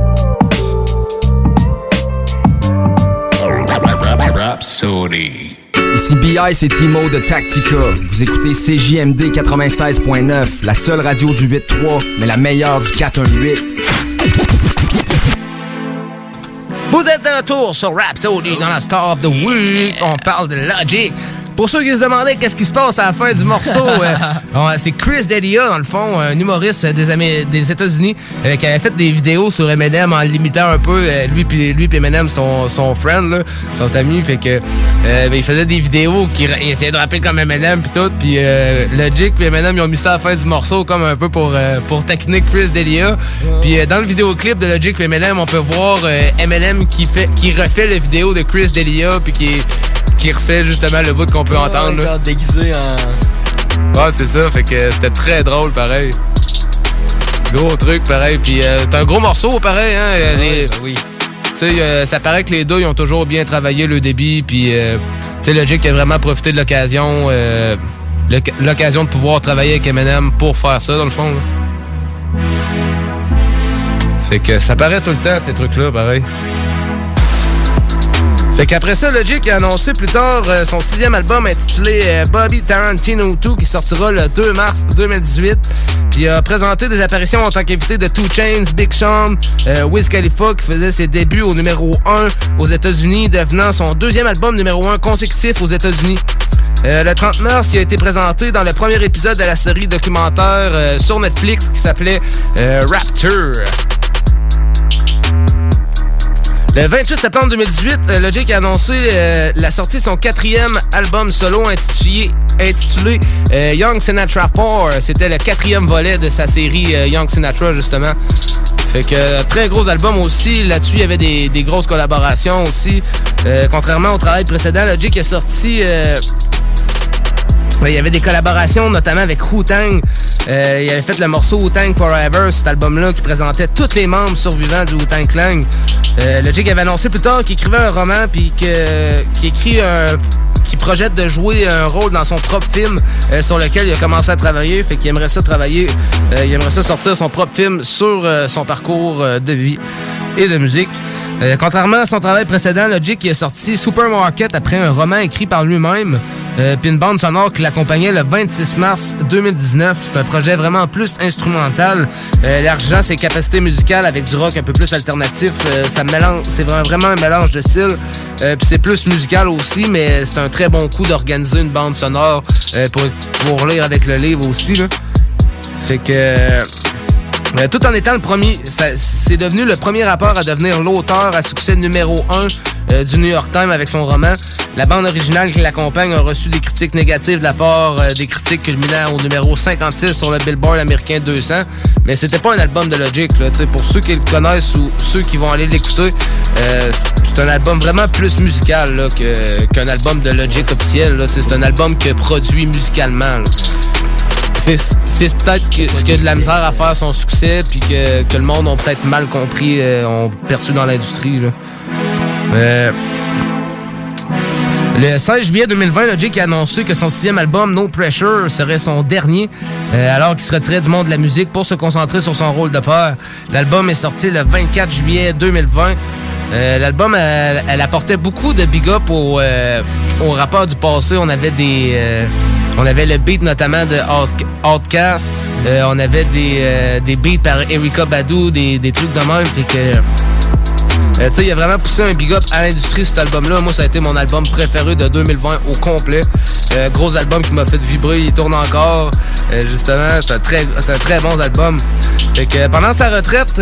Rhapsody. Ici BI, c'est Timo de Tactica. Vous écoutez CJMD 96.9, la seule radio du 8.3, mais la meilleure du 418. Vous êtes de retour sur Rhapsody dans la Star of the Week. On parle de Logic. Pour ceux qui se demandaient qu'est-ce qui se passe à la fin du morceau, euh, c'est Chris D'Elia, dans le fond, un humoriste des, Amé- des États-Unis, euh, qui avait fait des vidéos sur Eminem en limitant un peu. euh, lui puis lui Eminem sont, sont friends, là, sont amis, fait que ben, il faisait des vidéos qui essayait de rapper comme Eminem puis tout. Puis Logic puis Eminem ils ont mis ça à la fin du morceau comme un peu pour euh, pour taquiner Chris D'Elia. Puis dans le vidéoclip de Logic puis Eminem, on peut voir Eminem qui fait qui refait la vidéo de Chris D'Elia puis qui qui refait justement le bout qu'on peut entendre. là. déguisé en. Ouais, c'est ça. Fait que c'était très drôle, pareil. Gros truc, pareil. Puis euh, c'est un gros morceau, pareil. Hein? euh, les- oui. Tu sais, euh, ça paraît que les deux, ils ont toujours bien travaillé le débit. Puis, euh, tu sais, Logic a vraiment profité de l'occasion. l'oc- l'occasion de pouvoir travailler avec Eminem pour faire ça, dans le fond. là. Fait que ça paraît tout le temps, ces trucs-là, pareil. Fait qu'après ça, Logic a annoncé plus tard euh, son sixième album intitulé euh, Bobby Tarantino 2 qui sortira le 2 mars 2018. Puis il a présenté des apparitions en tant qu'invité de Two Chains, Big Sean, euh, Wiz Khalifa qui faisait ses débuts au numéro 1 aux États-Unis, devenant son deuxième album numéro 1 consécutif aux États-Unis. Euh, le 30 mars, il a été présenté dans le premier épisode de la série documentaire sur Netflix qui s'appelait Rapture. Le 28 septembre 2018, euh, Logic a annoncé euh, la sortie de son quatrième album solo intitulé, euh, Young Sinatra 4. C'était le quatrième volet de sa série Young Sinatra, justement. Fait que très gros album aussi. Là-dessus, il y avait des, des grosses collaborations aussi. Contrairement au travail précédent, Logic a sorti... il y avait des collaborations, notamment avec Wu-Tang. Euh, il avait fait le morceau Wu-Tang Forever, cet album-là, qui présentait tous les membres survivants du Wu-Tang Clan. Euh, Logic avait annoncé plus tard qu'il écrivait un roman, puis qu'il écrit un projette de jouer un rôle dans son propre film euh, sur lequel il a commencé à travailler. Fait qu'il aimerait ça travailler, il aimerait ça sortir son propre film sur son parcours de vie et de musique. Euh, contrairement à son travail précédent, Logic a sorti Supermarket après un roman écrit par lui-même, euh, puis une bande sonore qui l'accompagnait le 26 mars 2019. C'est un projet vraiment plus instrumental. Euh, L'argent, ses capacités musicales avec du rock un peu plus alternatif. Euh, c'est vra- vraiment un mélange de styles. Euh, puis c'est plus musical aussi, mais c'est un très bon coup d'organiser une bande sonore euh, pour, pour lire avec le livre aussi. Fait que... euh, euh, tout en étant le premier, c'est devenu le premier rappeur à devenir l'auteur à succès numéro 1 du New York Times avec son roman. La bande originale qui l'accompagne a reçu des critiques négatives de la part euh, des critiques culminant au numéro 56 sur le Billboard américain 200. Mais c'était pas un album de Logic. Là, pour ceux qui le connaissent ou ceux qui vont aller l'écouter, euh, c'est un album vraiment plus musical qu'un album de Logic officiel. C'est un album que produit musicalement. là c'est peut-être que, ce qui a de la misère à faire son succès puis que, le monde ont peut-être mal compris, euh, ont perçu dans l'industrie. Euh, le 16 juillet 2020, Logic a annoncé que son sixième album, No Pressure, serait son dernier, euh, alors qu'il se retirait du monde de la musique pour se concentrer sur son rôle de père. L'album est sorti le 24 juillet 2020. Euh, L'album, elle, apportait beaucoup de big up aux, euh, aux rappeurs du passé. On avait des... on avait le beat notamment de Outkast. Euh, on avait des, euh, des beats par Erika Badu, des, des trucs de même. Fait que... Euh, tu sais, il a vraiment poussé un big up à l'industrie cet album-là. Moi, ça a été mon album préféré de 2020 au complet. Euh, gros album qui m'a fait vibrer, il tourne encore. Euh, justement, c'est un très, un très bon album. Fait que pendant sa retraite,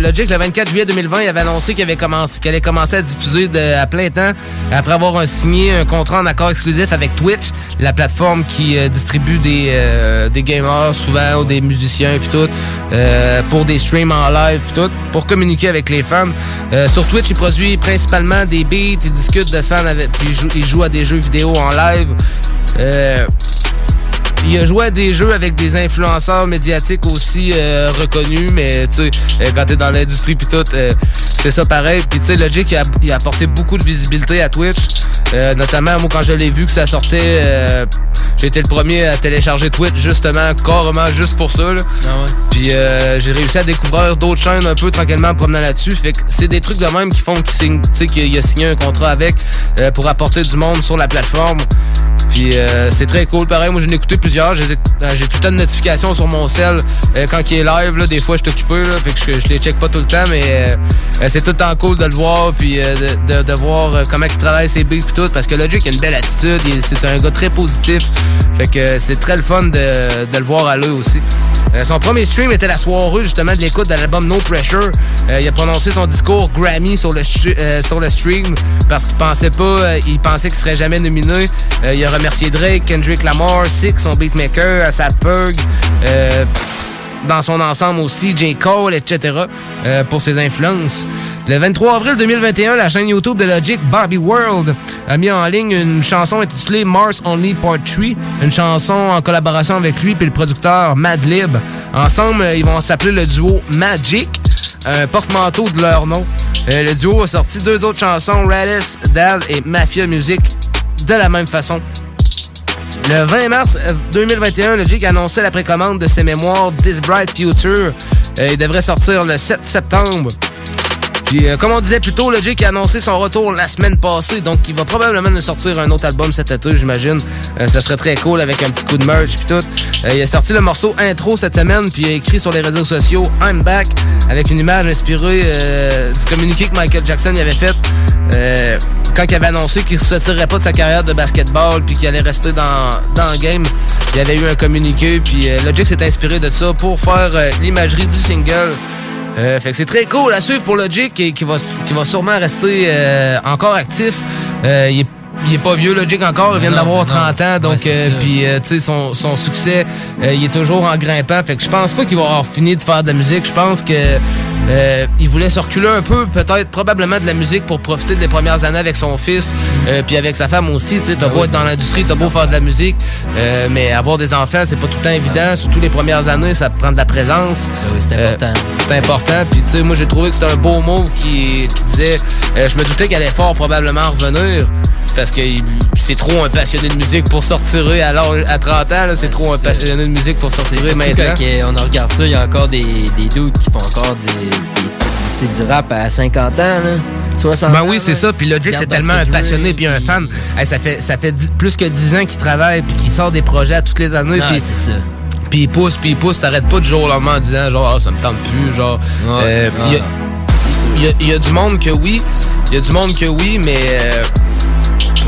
Logic, le 24 juillet 2020, il avait annoncé qu'il allait commencer à diffuser à plein temps après avoir signé un contrat en accord exclusif avec Twitch, la plateforme qui distribue des, des gamers souvent ou des musiciens puis tout, pour des streams en live tout, pour communiquer avec les fans. Sur Twitch, il produit principalement des beats, il discute de fans avec, puis il joue, à des jeux vidéo en live. Euh, il a joué à des jeux avec des influenceurs médiatiques aussi euh, reconnus, mais tu sais, euh, quand t'es dans l'industrie pis tout, c'est ça pareil. Puis tu sais, Logic, il a, apporté beaucoup de visibilité à Twitch. Notamment, moi, quand je l'ai vu que ça sortait, j'ai été le premier à télécharger Twitch, justement, carrément juste pour ça. là. Puis euh, j'ai réussi à découvrir d'autres chaînes un peu tranquillement en promenant là-dessus. Fait que c'est des trucs de même qui font qu'il signe, qu'il a signé un contrat avec euh, pour apporter du monde sur la plateforme. Puis euh, c'est très cool. Pareil, moi, j'en ai écouté plusieurs. J'ai euh, j'ai tout le temps de notifications sur mon cell. Euh, quand il est live, là, des fois, je suis occupé. Là, fait que je, je les check pas tout le temps, mais c'est tout le temps cool de le voir. Puis de, voir comment il travaille ses beats puis tout. Parce que Logic a une belle attitude. C'est un gars très positif. Fait que c'est très le fun de, le voir aller aussi. Euh, son premier stream était la soirée justement de l'écoute de l'album No Pressure. Il a prononcé son discours Grammy sur le, sur le stream parce qu'il pensait pas, il pensait qu'il serait jamais nominé. Il remercié Drake, Kendrick Lamar, Six, son beatmaker, Asap Ferg, euh, dans son ensemble aussi, J. Cole, etc. euh, pour ses influences. Le 23 avril 2021, la chaîne YouTube de Logic, Barbie World, a mis en ligne une chanson intitulée Mars Only Part 3, une chanson en collaboration avec lui et le producteur Madlib. Ensemble, ils vont s'appeler le duo Magic, un porte-manteau de leur nom. Euh, le duo a sorti deux autres chansons, Radis, Dal et Mafia Music, de la même façon. Le 20 mars euh, 2021, Logic a annoncé la précommande de ses mémoires This Bright Future. Euh, il devrait sortir le 7 septembre. Euh, comme on disait plus tôt, Logic a annoncé son retour la semaine passée, donc il va probablement nous sortir un autre album cet été, j'imagine. Euh, ça serait très cool avec un petit coup de merch puis tout. Euh, il a sorti le morceau intro cette semaine, puis il a écrit sur les réseaux sociaux I'm Back avec une image inspirée du communiqué que Michael Jackson y avait fait quand il avait annoncé qu'il ne se retirerait pas de sa carrière de basketball puis qu'il allait rester dans, dans le game. Il y avait eu un communiqué, puis euh, Logic s'est inspiré de ça pour faire l'imagerie du single. Euh, fait que c'est très cool à suivre pour Logic et qui va, qui va sûrement rester euh, encore actif. Euh, il, est, il est pas vieux Logic encore, il vient d'avoir non. 30 ans, donc Ouais, euh, puis euh, tu sais son, son succès, euh, il est toujours en grimpant. Fait que je pense pas qu'il va avoir fini de faire de la musique. Je pense que euh, il voulait se reculer un peu, peut-être probablement de la musique pour profiter des premières années avec son fils, euh, puis avec sa femme aussi. Tu sais, t'as beau être dans l'industrie, t'as beau faire de la musique, euh, mais avoir des enfants, c'est pas tout le temps évident. Surtout les premières années, ça prend de la présence. c'est important. c'est important. Puis tu sais, moi j'ai trouvé que c'était un beau mot qui, qui disait, je me doutais qu'elle allait fort probablement revenir. Parce que c'est trop un passionné de musique pour sortir à, à 30 ans. C'est trop un passionné de musique pour sortir maintenant. quand on en regarde ça, il y a encore des, des dudes qui font encore des, des- du rap à 50 ans, là, 60 Ben oui, c'est ça. Puis Logic, c'est tellement un passionné puis un fan. Hey, ça fait, ça fait plus que 10 ans qu'il travaille puis qu'il sort des projets à toutes les années. C'est ça. Puis il pousse, puis il pousse, ça arrête pas du jour au lendemain en disant genre, Ah, ça me tente plus. Genre, Euh, y il y a du monde que oui. Il y a du monde que oui, mais. euh,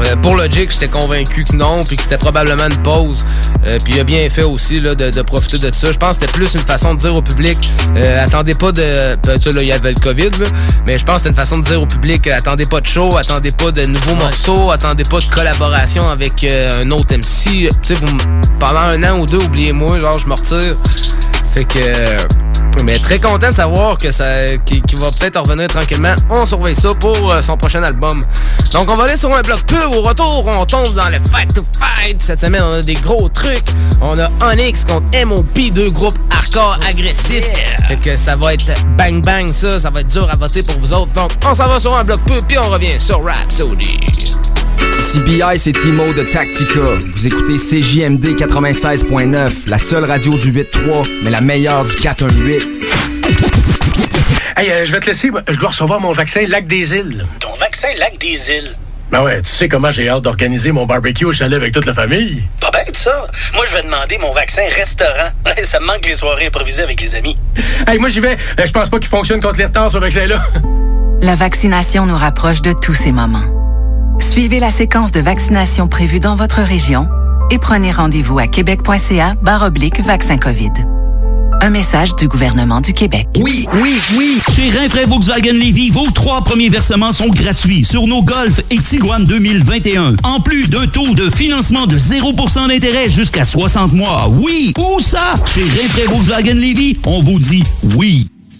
euh, pour Logic, j'étais convaincu que non, puis que c'était probablement une pause. Euh, puis il a bien fait aussi là, de, de profiter de ça. Je pense que c'était plus une façon de dire au public, euh, attendez pas de... ben, ça, là, il y avait le COVID, là, mais je pense que c'était une façon de dire au public, attendez pas de show, attendez pas de nouveaux morceaux, attendez pas de collaboration avec un autre MC. Tu sais, pendant un an ou deux, oubliez-moi, genre, je me retire. Fait que... euh, mais très content de savoir que ça, qu'il va peut-être revenir tranquillement. On surveille ça pour euh, son prochain album. Donc on va aller sur un bloc pub. Au retour, on tombe dans le fight to fight. Cette semaine, on a des gros trucs. On a Onyx contre MOP, deux groupes hardcore agressif. Fait que ça va être bang bang ça, ça va être dur à voter pour vous autres. Donc on s'en va sur un bloc peu, puis on revient sur Rhapsody. Ici BI, c'est Timo de Tactica. Vous écoutez CJMD 96.9, la seule radio du 8.3, mais la meilleure du 418. Hey, euh, je vais te laisser. Je dois recevoir mon vaccin Lac des Îles. Ton vaccin Lac des Îles? Ben ouais, tu sais comment j'ai hâte d'organiser mon barbecue au chalet avec toute la famille. Pas bête, ça. Moi, je vais demander mon vaccin restaurant. ça me manque les soirées improvisées avec les amis. Hey, moi, j'y vais. Euh, Je pense pas qu'il fonctionne contre les retards, ce vaccin-là. La vaccination nous rapproche de tous ces moments. Suivez la séquence de vaccination prévue dans votre région et prenez rendez-vous à québec.ca oblique vaccin COVID. Un message du gouvernement du Québec. Oui, oui, oui. Chez Rinfraie Volkswagen Lévy, vos trois premiers versements sont gratuits sur nos Golf et Tiguan 2021. En plus d'un taux de financement de 0% d'intérêt jusqu'à 60 mois. Oui, où ça? Chez Rinfraie Volkswagen Lévy, on vous dit oui.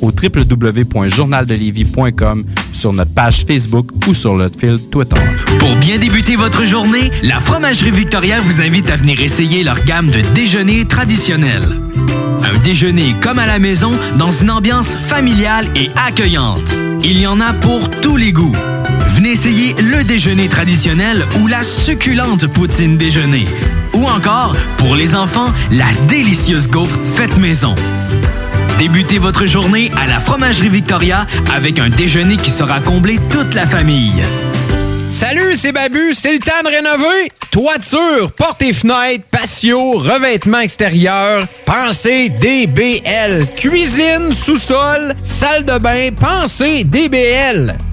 au www.journaldelévis.com, sur notre page Facebook ou sur notre fil Twitter. Pour bien débuter votre journée, la Fromagerie Victoria vous invite à venir essayer leur gamme de déjeuners traditionnels. Un déjeuner comme à la maison dans une ambiance familiale et accueillante. Il y en a pour tous les goûts. Venez essayer le déjeuner traditionnel ou la succulente poutine déjeuner. Ou encore, pour les enfants, la délicieuse gaufre faite maison. Débutez votre journée à la Fromagerie Victoria avec un déjeuner qui sera comblé toute la famille. Salut, c'est Babu, c'est le temps de rénover. Toiture, portes et fenêtres, patio, revêtement extérieur, pensez DBL. Cuisine, sous-sol, salle de bain, pensez DBL.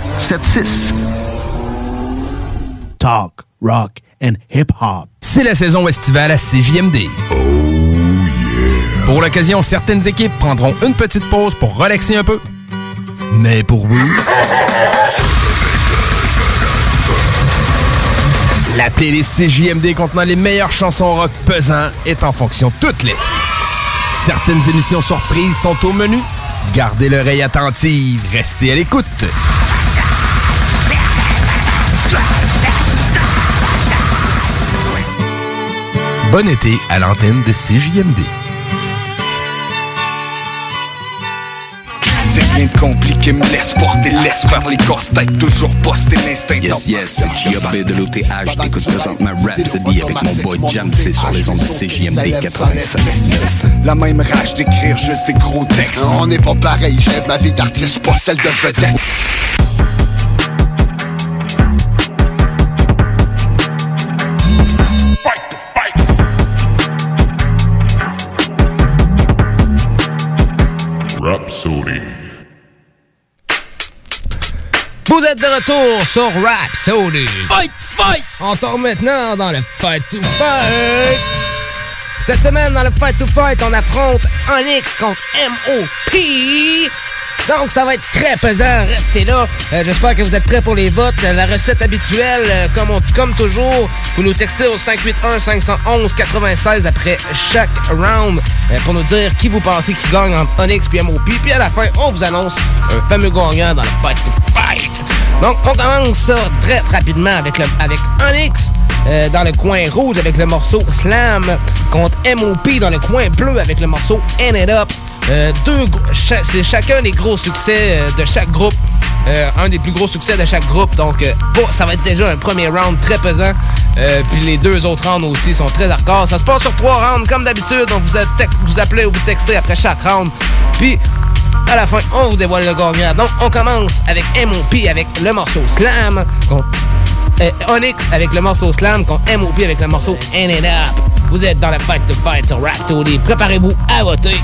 681 4476. Talk, rock and hip-hop. C'est la saison estivale à CJMD. Pour l'occasion, certaines équipes prendront une petite pause pour relaxer un peu. Mais pour vous... La playlist CJMD contenant les meilleures chansons rock pesant est en fonction toutes les. Certaines émissions surprises sont au menu. Gardez l'oreille attentive, restez à l'écoute. Bon été à l'antenne de CJMD. C'est rien de compliqué, me laisse porter, laisse faire les grosses têtes, toujours poster l'instinct. Yes, yes, c'est J.A.B. de l'OTH. T'écoutes présentement Rhapsody avec mon boy Jam, c'est sur les ondes de CJMD 96. La même rage d'écrire juste des gros textes. On n'est pas pareil, rêve ma vie d'artiste, pas celle de vedette. Vous êtes de retour sur Rhapsody. Fight, fight! On tombe maintenant dans le Fight to Fight. Cette semaine, dans le Fight to Fight, on affronte Onyx contre MOP. Donc, ça va être très pesant. Restez là. Euh, j'espère que vous êtes prêts pour les votes. Euh, la recette habituelle, euh, comme, toujours, vous nous textez au 581-511-96 après chaque round pour nous dire qui vous pensez qui gagne entre Onyx et MOP. Puis à la fin, on vous annonce un fameux gagnant dans le Fight Fight. Donc, on commence ça très rapidement avec, le, avec Onyx. Dans le coin rouge avec le morceau Slam, contre MOP dans le coin bleu avec le morceau End It Up. Euh, c'est chacun des gros succès euh, de chaque groupe. Euh, un des plus gros succès de chaque groupe. Donc, bon, ça va être déjà un premier round très pesant. puis les deux autres rounds aussi sont très hardcore. Ça se passe sur trois rounds, comme d'habitude. Donc, vous, vous appelez ou vous textez après chaque round. Puis, à la fin, on vous dévoile le gagnant. Donc, on commence avec M.O.P. avec le morceau Slam. Onyx avec le morceau Slam. Contre M.O.P. avec le morceau In and Up. Vous êtes dans la fight to fight sur Rap Préparez-vous à voter.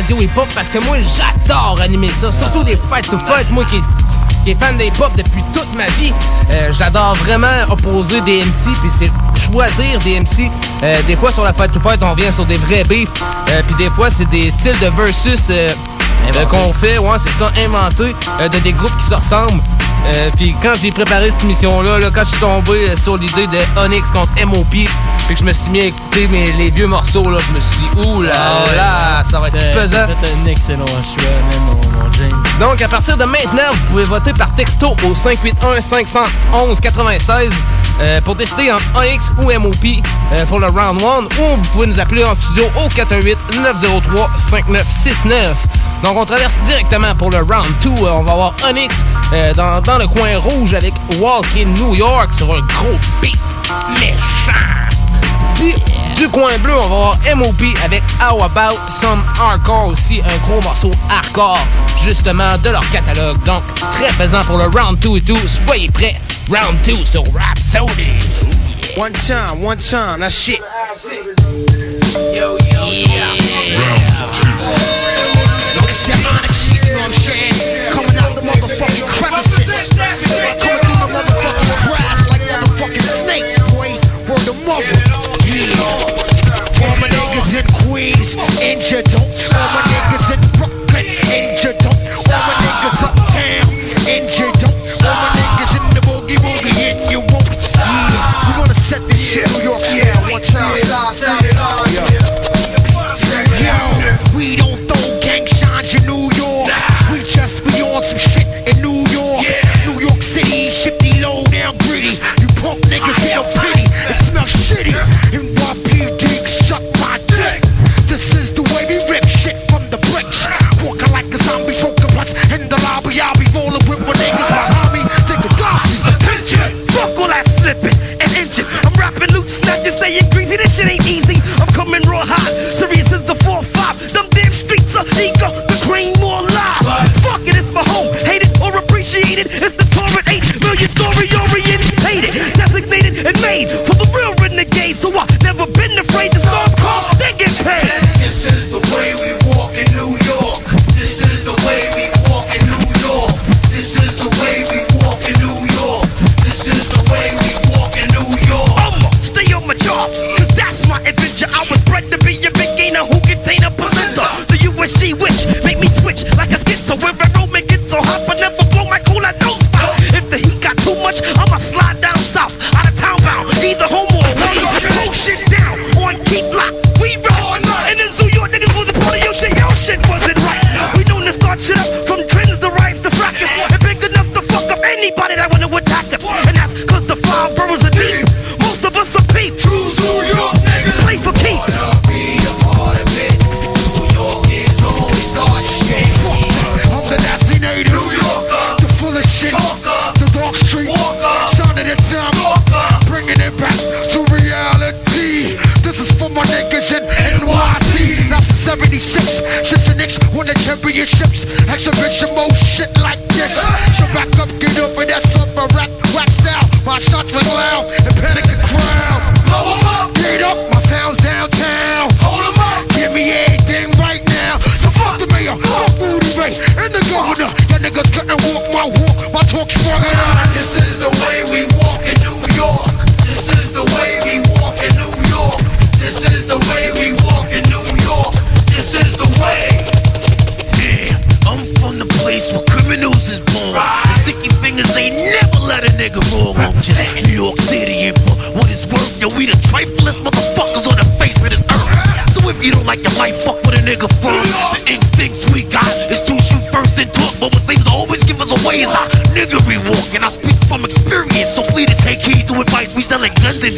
hip-hop parce que moi, j'adore animer ça. Surtout des fêtes to fêtes, moi qui qui est fan d'hip-hop depuis toute ma vie. Euh, j'adore vraiment opposer des MC, puis c'est choisir des MC. Euh, des fois, sur la fête ou fête, on vient sur des vrais beefs, euh, puis des fois, c'est des styles de versus qu'on fait, ouais, c'est ça, inventé, de des groupes qui se ressemblent. puis quand j'ai préparé cette mission là là quand je suis tombé sur l'idée de Onyx contre M.O.P., fait que je me suis mis à écouter les vieux morceaux, là. Je me suis dit, ouh là ah là, ça va être pesant. Fait un excellent choix, mon, James. Donc, à partir de maintenant, vous pouvez voter par texto au 581-511-96 euh, pour décider entre AX ou MOP euh, pour le round 1 ou vous pouvez nous appeler en studio au 418-903-5969. Donc, on traverse directement pour le round 2. Euh, on va avoir Onyx dans, le coin rouge avec Walking New York sur un gros beat. Mèche. Du coin bleu, on va avoir MOP avec How About Some Hardcore aussi, un gros morceau hardcore, justement, de leur catalogue. Donc, très pesant pour le Round 2 et tout. Soyez prêts, Round 2 sur Rap Saudi. One time, one time, that shit. Yo, yo,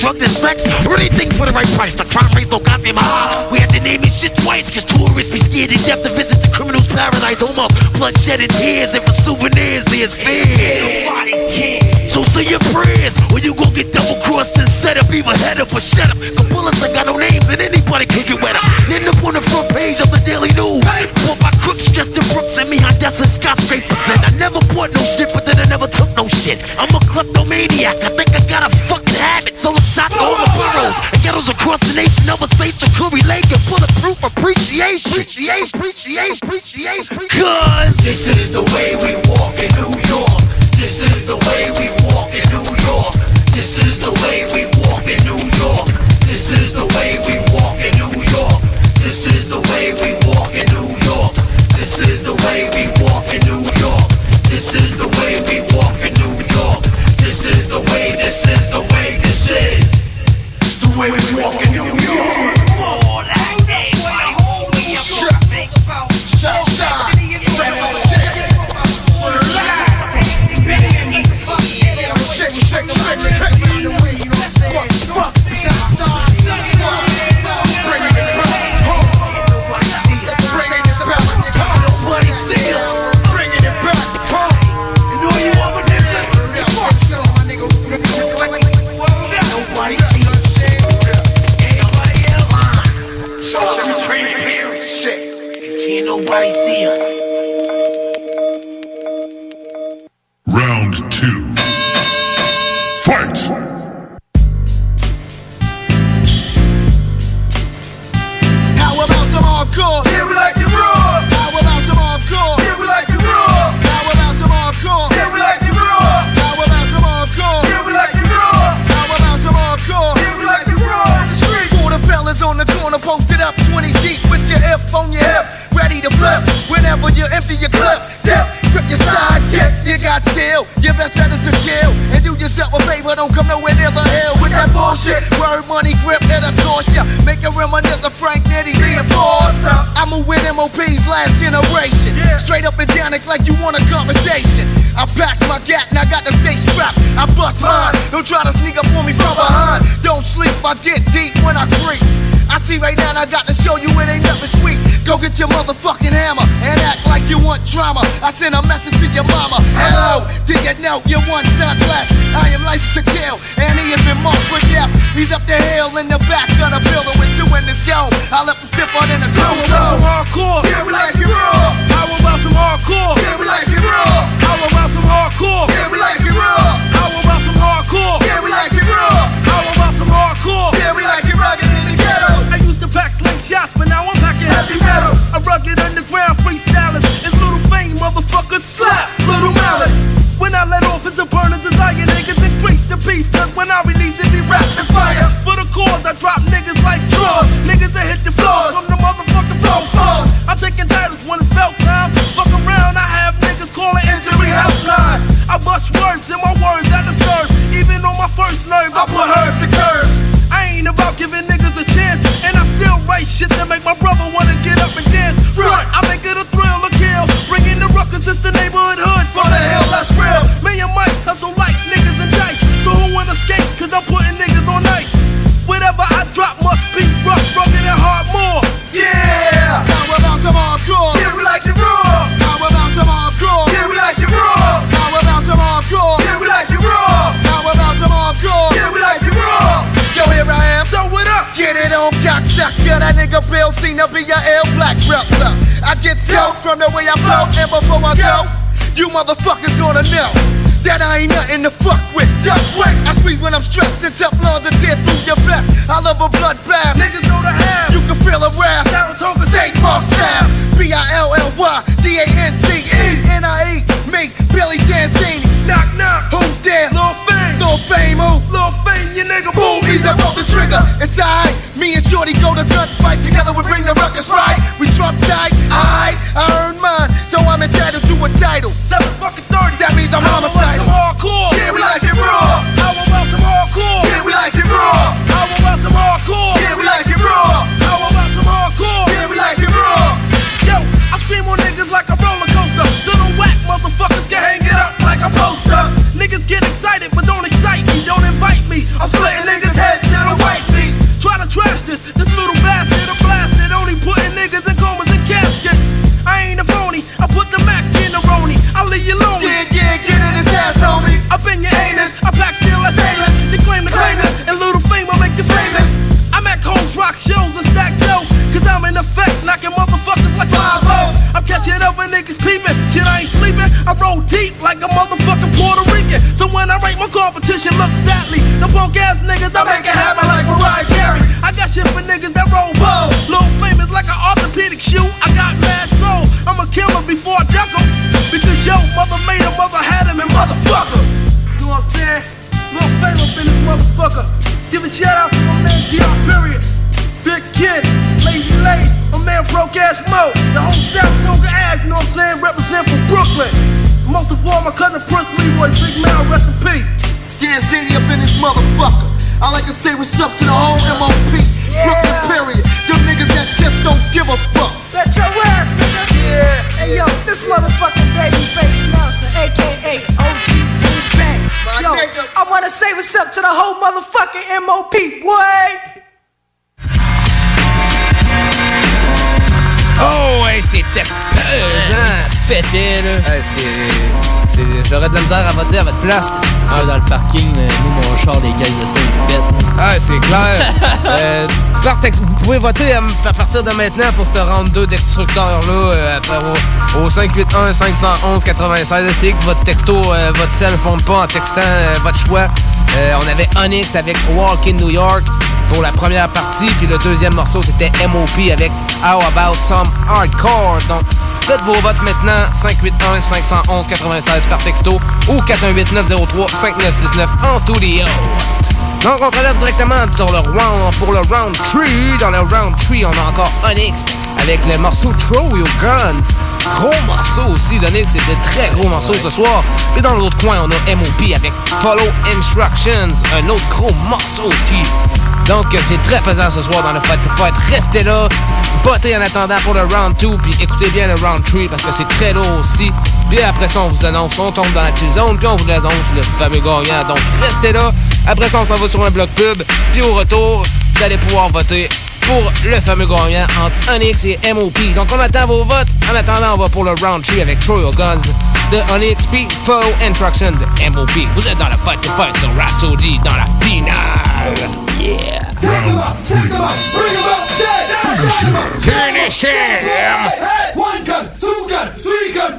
drugged and vexed or anything for the right price. The crime rate's got goddamn high. We had to name this shit twice, cause tourists be scared to death to visit the criminal's paradise. Home of bloodshed and tears, and for souvenirs, there's fear. Nobody cares. So say your prayers, or you gon' get double crossed and set up, even head up or shut up. Cause bullets ain't got no names, and anybody can get wet up. End up on the front page of the Daily News. Bought my crooks, Justin Brooks, and me on Destin skyscrapers. And I never bought no shit, but then I never took no shit. I'm a kleptomaniac. I Circles across the nation over states of correlate and bulletproof appreciation. Appreciation, appreciation, appreciation. Cause this is the way we walk and do It's alright. Me and Shorty go to gunfights together. We bring J'aurais de la misère à voter à votre place. Ah, dans le parking, euh, nous, mon char, des caisses de 5 pète. Ah, c'est clair. euh, vous pouvez voter à, à partir de maintenant pour ce round 2 d'exstructeur-là euh, après- au, au 581-511-96. Essayez que votre texto, euh, votre cell ne fonde pas en textant euh, votre choix. Euh, on avait Onyx avec Walk in New York pour la première partie, puis le deuxième morceau c'était MOP avec How About Some Hardcore. Donc, faites vos votes maintenant 581-511-96 par texto ou 418-903-5969 en studio. Donc, on traverse directement dans le round, pour le round 3. Dans le round 3, on a encore Onyx avec le morceau Throw Your Guns. Gros morceau aussi d'Onyx, de très gros morceaux ce soir. Et dans l'autre coin, on a MOP avec Follow Instructions, un autre gros morceau aussi. Donc, c'est très pesant ce soir dans le Fight to Fight. Restez là, votez en attendant pour le round 2, puis écoutez bien le round 3 parce que c'est très lourd aussi. Puis après ça, on vous annonce, on tombe dans la chill zone, puis on vous annonce le fameux gagnant. Donc, restez là. Après ça, on s'en va sur un bloc pub. Puis au retour, vous allez pouvoir voter pour le fameux gagnant entre Onyx et MOP. Donc, on attend vos votes. En attendant, on va pour le round 3 avec Troy Guns de Onyx, puis Follow Instruction de MOP. Vous êtes dans la Fight to Fight sur Rhapsody dans la finale. Yeah! Take him up, take him up, bring him up, dead. Finish him. Finish him. One gun, two gun, three gun,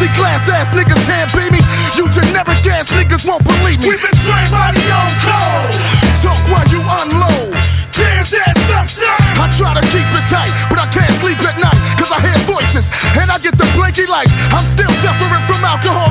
Pussy class ass niggas can't beat me. You generic ass niggas won't believe me. We've been trained by the old code. Talk while you unload. Damn that's up. I try to keep it tight, but I can't sleep at night. Cause I hear voices and I get the blinky lights. I'm still suffering from alcohol.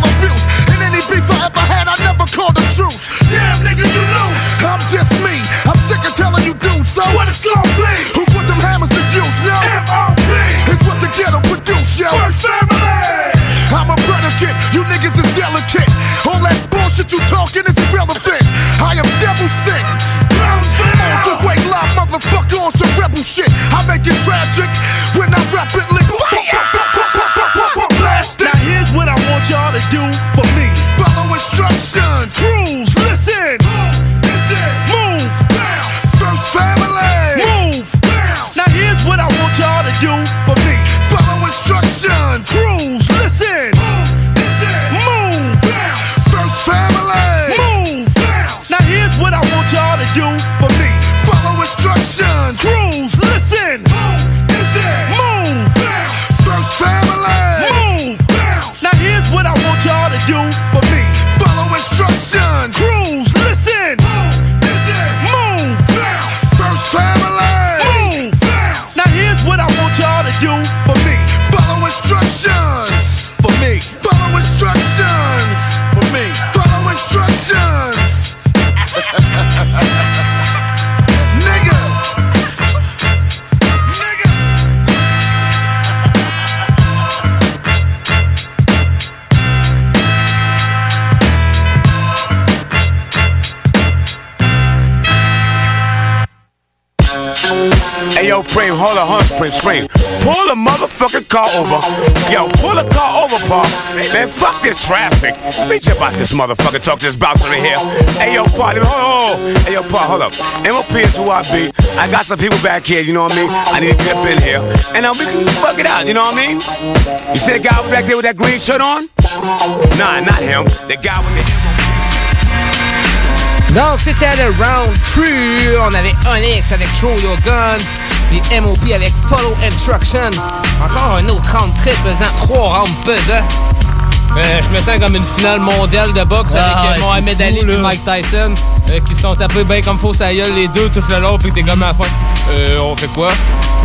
Car over. Yo, pull the car over, Paul. Man, fuck this traffic. Bitch about this motherfucker. Talk to this bouncer in here. Hey, yo, Paul, hold, hold. Hey, yo, Paul, hold up. MOP is who I be. I got some people back here, you know what I mean? I need to dip in here. And uh, we can fuck it out, you know what I mean? You see the guy back there with that green shirt on? Nah, not him. The guy with the Donc, c'était le round true. On avait Onyx avec Throw Your Guns, puis MOP avec Follow Instruction. Encore un autre round très pesant, trois rounds pesants. Euh, je me sens comme une finale mondiale de boxe Ah, avec euh, ouais, Mohamed Ali et. Mike Tyson euh, qui se sont tapés bien comme faux sa gueule les deux tout le long puis t'es comme à la fin. Euh, on fait quoi?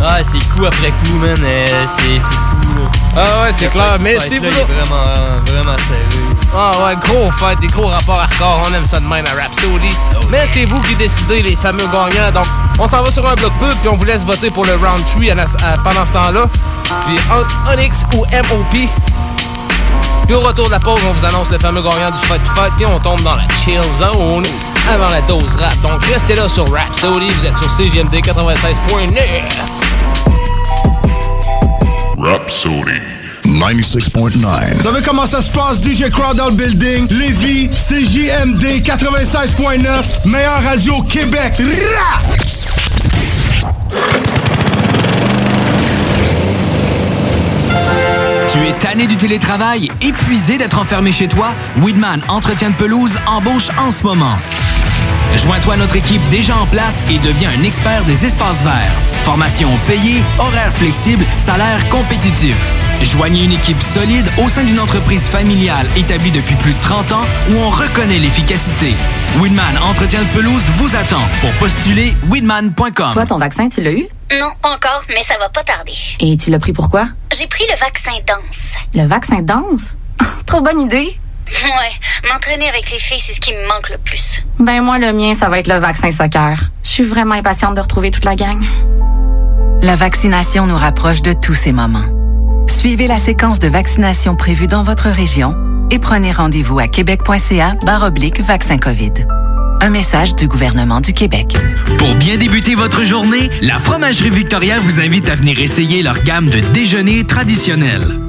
Ah, c'est coup après coup, man. euh, c'est c'est fou, là. Ah ouais, c'est clair. Mais là, il est vraiment, vraiment sérieux. Ah ouais, gros fight, des gros rapports hardcore, on aime ça de même à Rhapsody. Mais c'est vous qui décidez les fameux gagnants. Donc, on s'en va sur un bloc pub, puis on vous laisse voter pour le round 3 à la- à- pendant ce temps-là. Puis Onyx ou MOP. Puis au retour de la pause, on vous annonce le fameux gagnant du Fight Fight, puis on tombe dans la chill zone avant la dose rap. Donc restez là sur Rhapsody, vous êtes sur CGMD 96.9. Rhapsody 96.9. Vous savez comment ça se passe, DJ Crowd dans le building, Lévis, CJMD 96.9, meilleure radio au Québec. Rah! Tu es tanné du télétravail, épuisé d'être enfermé chez toi? Weedman Entretien de pelouse embauche en ce moment. Joins-toi à notre équipe déjà en place et deviens un expert des espaces verts. Formation payée, horaire flexible, salaire compétitif. Joignez une équipe solide au sein d'une entreprise familiale établie depuis plus de 30 ans où on reconnaît l'efficacité. Weedman Entretien de pelouse vous attend pour postuler weedman.com. Toi, ton vaccin, tu l'as eu? Non, pas encore, mais ça va pas tarder. Et tu l'as pris pourquoi? J'ai pris le vaccin danse. Le vaccin danse? Trop bonne idée! Ouais, m'entraîner avec les filles, c'est ce qui me manque le plus. Ben moi, le mien, ça va être le vaccin soccer. Je suis vraiment impatiente de retrouver toute la gang. La vaccination nous rapproche de tous ces moments. Suivez la séquence de vaccination prévue dans votre région et prenez rendez-vous à québec.ca oblique vaccin COVID. Un message du gouvernement du Québec. Pour bien débuter votre journée, la Fromagerie Victoria vous invite à venir essayer leur gamme de déjeuners traditionnels.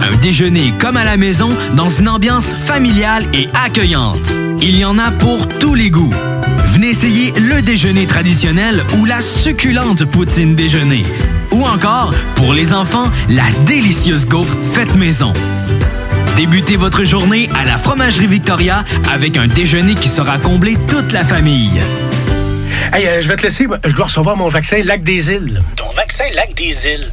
Un déjeuner comme à la maison dans une ambiance familiale et accueillante. Il y en a pour tous les goûts. Venez essayer le déjeuner traditionnel ou la succulente poutine déjeuner. Ou encore, pour les enfants, la délicieuse gaufre faite maison. Débutez votre journée à la Fromagerie Victoria avec un déjeuner qui sera comblé toute la famille. Hey, euh, je vais te laisser. Je dois recevoir mon vaccin Lac des Îles. Ton vaccin Lac des Îles.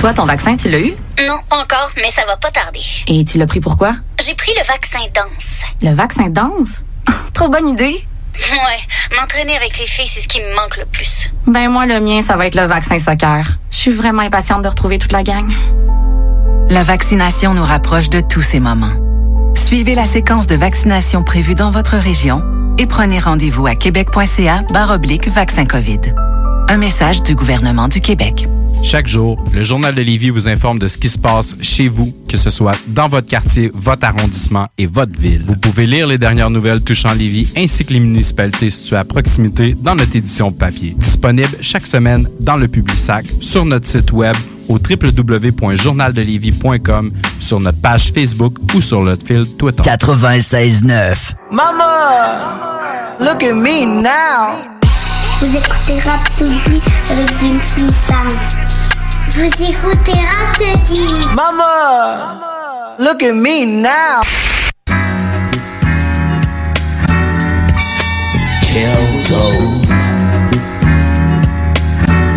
Toi, ton vaccin, tu l'as eu? Non, pas encore, mais ça va pas tarder. Et tu l'as pris pourquoi? J'ai pris le vaccin danse. Le vaccin danse? Trop bonne idée! Ouais, m'entraîner avec les filles, c'est ce qui me manque le plus. Ben moi, le mien, ça va être le vaccin soccer. Je suis vraiment impatiente de retrouver toute la gang. La vaccination nous rapproche de tous ces moments. Suivez la séquence de vaccination prévue dans votre région et prenez rendez-vous à québec.ca oblique vaccin COVID. Un message du gouvernement du Québec. Chaque jour, le Journal de Lévis vous informe de ce qui se passe chez vous, que ce soit dans votre quartier, votre arrondissement et votre ville. Vous pouvez lire les dernières nouvelles touchant Lévis ainsi que les municipalités situées à proximité dans notre édition papier. Disponible chaque semaine dans le Publisac, sur notre site web au www.journaldelévis.com, sur notre page Facebook ou sur notre fil Twitter. 96.9. Mama, look at me now. Vous écoutez Rhapsody avec une petite femme. Vous écoutez Rhapsody. Mama, look at me now.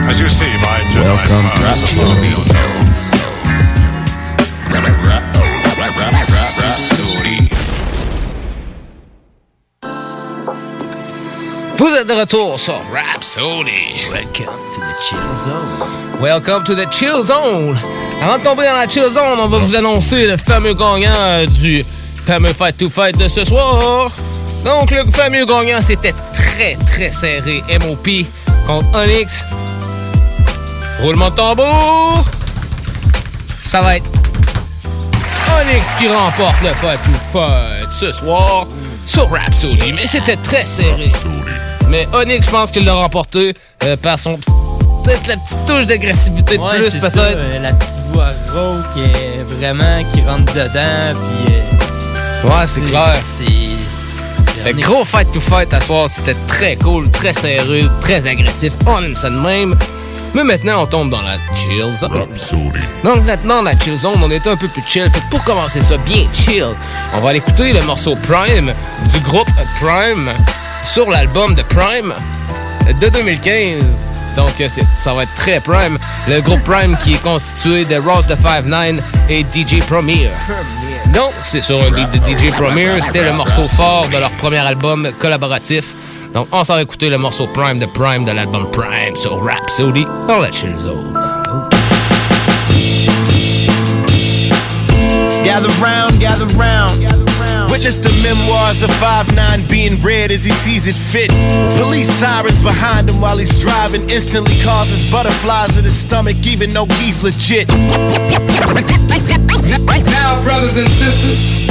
As you see, my Welcome, Rhapsody. Vous êtes de retour sur Rhapsody. Welcome to the chill zone. Welcome to the chill zone. Avant de tomber dans la chill zone, on va vous annoncer le fameux gagnant du fameux Fight to Fight de ce soir. Donc, le fameux gagnant, c'était très, très serré. MOP contre Onyx. Roulement de tambour. Ça va être Onyx qui remporte le Fight to Fight ce soir sur Rhapsody. Mais c'était très serré. Mais Onyx, je pense qu'il l'a remporté euh, par son. Peut-être la petite touche d'agressivité de Ouais, plus, c'est peut-être. ça, euh, la petite voix rauque qui est vraiment qui rentre dedans, puis. euh, Ouais, c'est clair. C'est. Le gros fight to fight à soir, c'était très cool, très serré, très agressif. On aime ça de même. Mais maintenant, on tombe dans la chill zone. Donc maintenant, la chill zone, on est un peu plus chill. Fait que pour commencer ça bien chill, on va aller écouter le morceau Prime du groupe Prime sur l'album de Prime de 2015. Donc euh, ça va être très Prime. Le groupe Prime qui est constitué de Ross the 5'9 et DJ Premier. Donc, c'est sur un de DJ Premier. C'était le morceau fort de leur premier album collaboratif. Donc, on s'en va écouter le morceau Prime de Prime de l'album Prime sur Rhapsody dans la Chill. Gather round, gather round. Witness the memoirs of 5'9 being read as he sees it fit. Police sirens behind him while he's driving instantly causes butterflies in his stomach, even though he's legit. Now, brothers and sisters,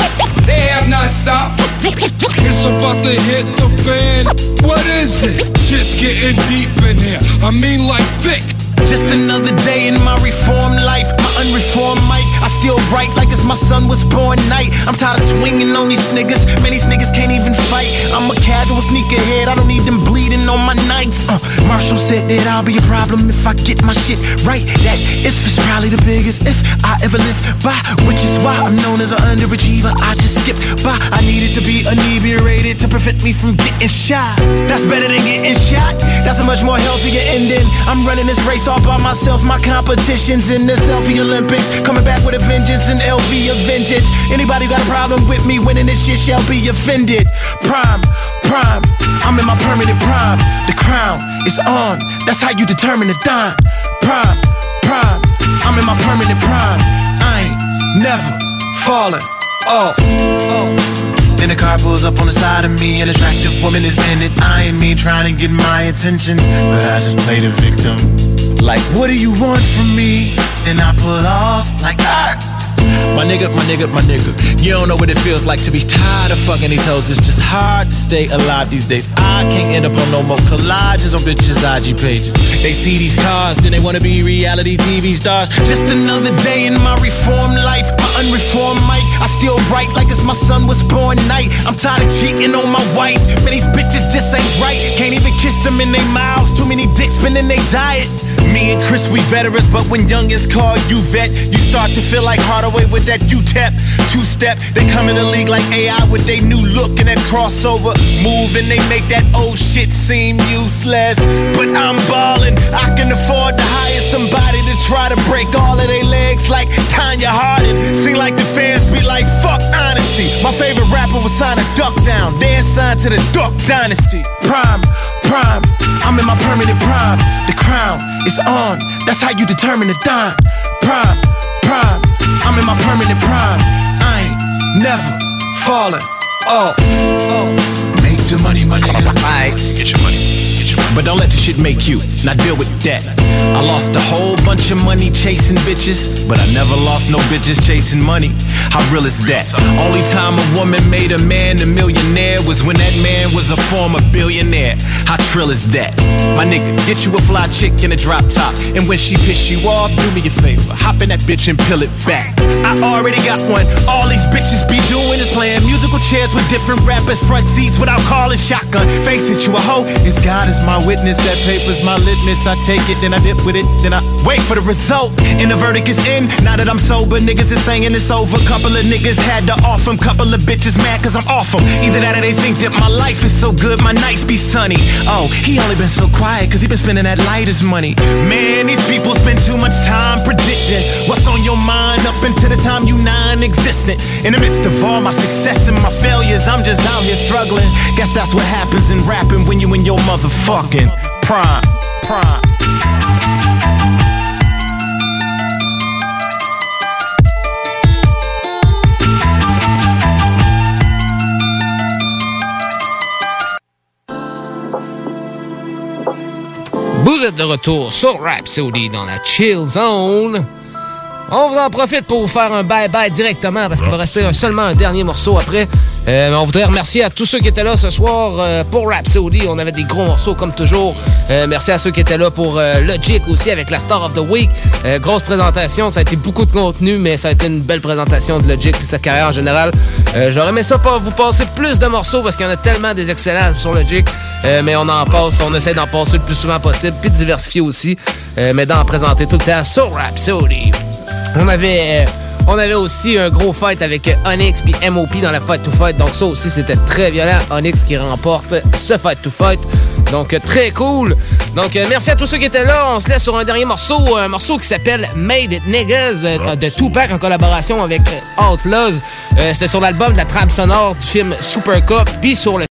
they have not stopped. It's about to hit the fan. What is it? Shit's getting deep in here. I mean, like thick. Just another day in my reformed life, my unreformed mic. I still write like it's my son was born night. I'm tired of swinging on these niggas. Man, these niggas can't even fight. I'm a casual sneakerhead. I don't need them bleeding on my nights. Uh, Marshall said that I'll be a problem if I get my shit right. That if is probably the biggest if I ever live by, which is why I'm known as an underachiever. I just skip by. I needed to be inebriated to prevent me from getting shot. That's better than getting shot. That's a much more healthier ending. I'm running this race all by myself. My competition's in the selfie Olympics. Coming back with a vengeance and LV a vintage. Anybody got a problem with me winning this shit shall be offended. Prime, prime. I'm in my permanent prime. The crown is on. That's how you determine the dime. Prime, prime. I'm in my permanent prime. I ain't never falling off. Then the car pulls up on the side of me. An attractive woman is in it. I ain't me trying to get my attention, but I just play the victim. Like, what do you want from me? Then I pull off like, ah. My nigga, my nigga, my nigga. You don't know what it feels like to be tired of fucking these hoes. It's just hard to stay alive these days. I can't end up on no more collages on bitches' IG pages. They see these cars, then they wanna be reality TV stars. Just another day in my reformed life, my unreformed mic. I still write like it's my son was born night. I'm tired of cheating on my wife. Man, these bitches just ain't right. Can't even kiss them in their mouths. Too many dicks been in their diet. Me and Chris, we veterans, but when young is called you vet, you start to feel like Hardaway with that U-tap, two-step. They come in the league like AI with they new look and that crossover move, and they make that old shit seem useless. But I'm ballin', I can afford to hire somebody to try to break all of their legs like Tanya Harding. Seem like the fans be like, fuck honesty. My favorite rapper was signed a duck down, then signed to the Duck Dynasty. Prime, prime, I'm in my permanent prime. The crown is on, that's how you determine the dime. Prime, prime, I'm in my permanent prime. I ain't never falling off. Make the money, my nigga. Alright, get your money. But don't let the shit make you. Now deal with that. I lost a whole bunch of money chasing bitches, but I never lost no bitches chasing money. How real is that? Only time a woman made a man a millionaire was when that man was a former billionaire. How trill is that? My nigga, get you a fly chick in a drop top. And when she piss you off, do me a favor. Hop in that bitch and peel it back. I already got one. All these bitches be doing is playing musical chairs with different rappers, front seats without calling shotgun. Face it, you a hoe. Is God is my witness. That paper's my litmus. I take it, then I dip with it, then I wait for the result. And the verdict is in. Now that I'm sober, niggas is saying it's over. Couple of niggas had to off them. Couple of bitches mad cause I'm off them. Either that or they think that my life is so good, my nights be sunny. Oh, he only been so quiet cause he been spending that lightest money. Man, these people spend too much time predicting what's on your mind up until the time you non-existent. In the midst of all my success and my failures, I'm just out here struggling. Guess that's what happens in rapping when you in your Vous êtes de retour sur Rhapsody dans la Chill Zone. On vous en profite pour vous faire un bye-bye directement parce qu'il va rester seulement un dernier morceau après. Euh, on voudrait remercier à tous ceux qui étaient là ce soir euh, pour Rhapsody. On avait des gros morceaux comme toujours. Euh, merci à ceux qui étaient là pour euh, Logic aussi avec la Star of the Week. Grosse présentation. Ça a été beaucoup de contenu, mais ça a été une belle présentation de Logic et sa carrière en général. J'aurais aimé ça pas vous passer plus de morceaux parce qu'il y en a tellement des excellents sur Logic. Mais on en passe, on essaie d'en passer le plus souvent possible, puis de diversifier aussi, mais d'en présenter tout le temps sur Rhapsody. On avait, on avait aussi un gros fight avec euh, Onyx puis MOP dans la Fight to Fight, donc ça aussi c'était très violent. Onyx qui remporte ce Fight to Fight, donc euh, très cool. Donc euh, merci à tous ceux qui étaient là. On se laisse sur un dernier morceau, un morceau qui s'appelle Made It Niggas euh, de Tupac en collaboration avec euh, Outlaws. Euh, C'était sur l'album de la trame sonore du film Super Cup, puis sur le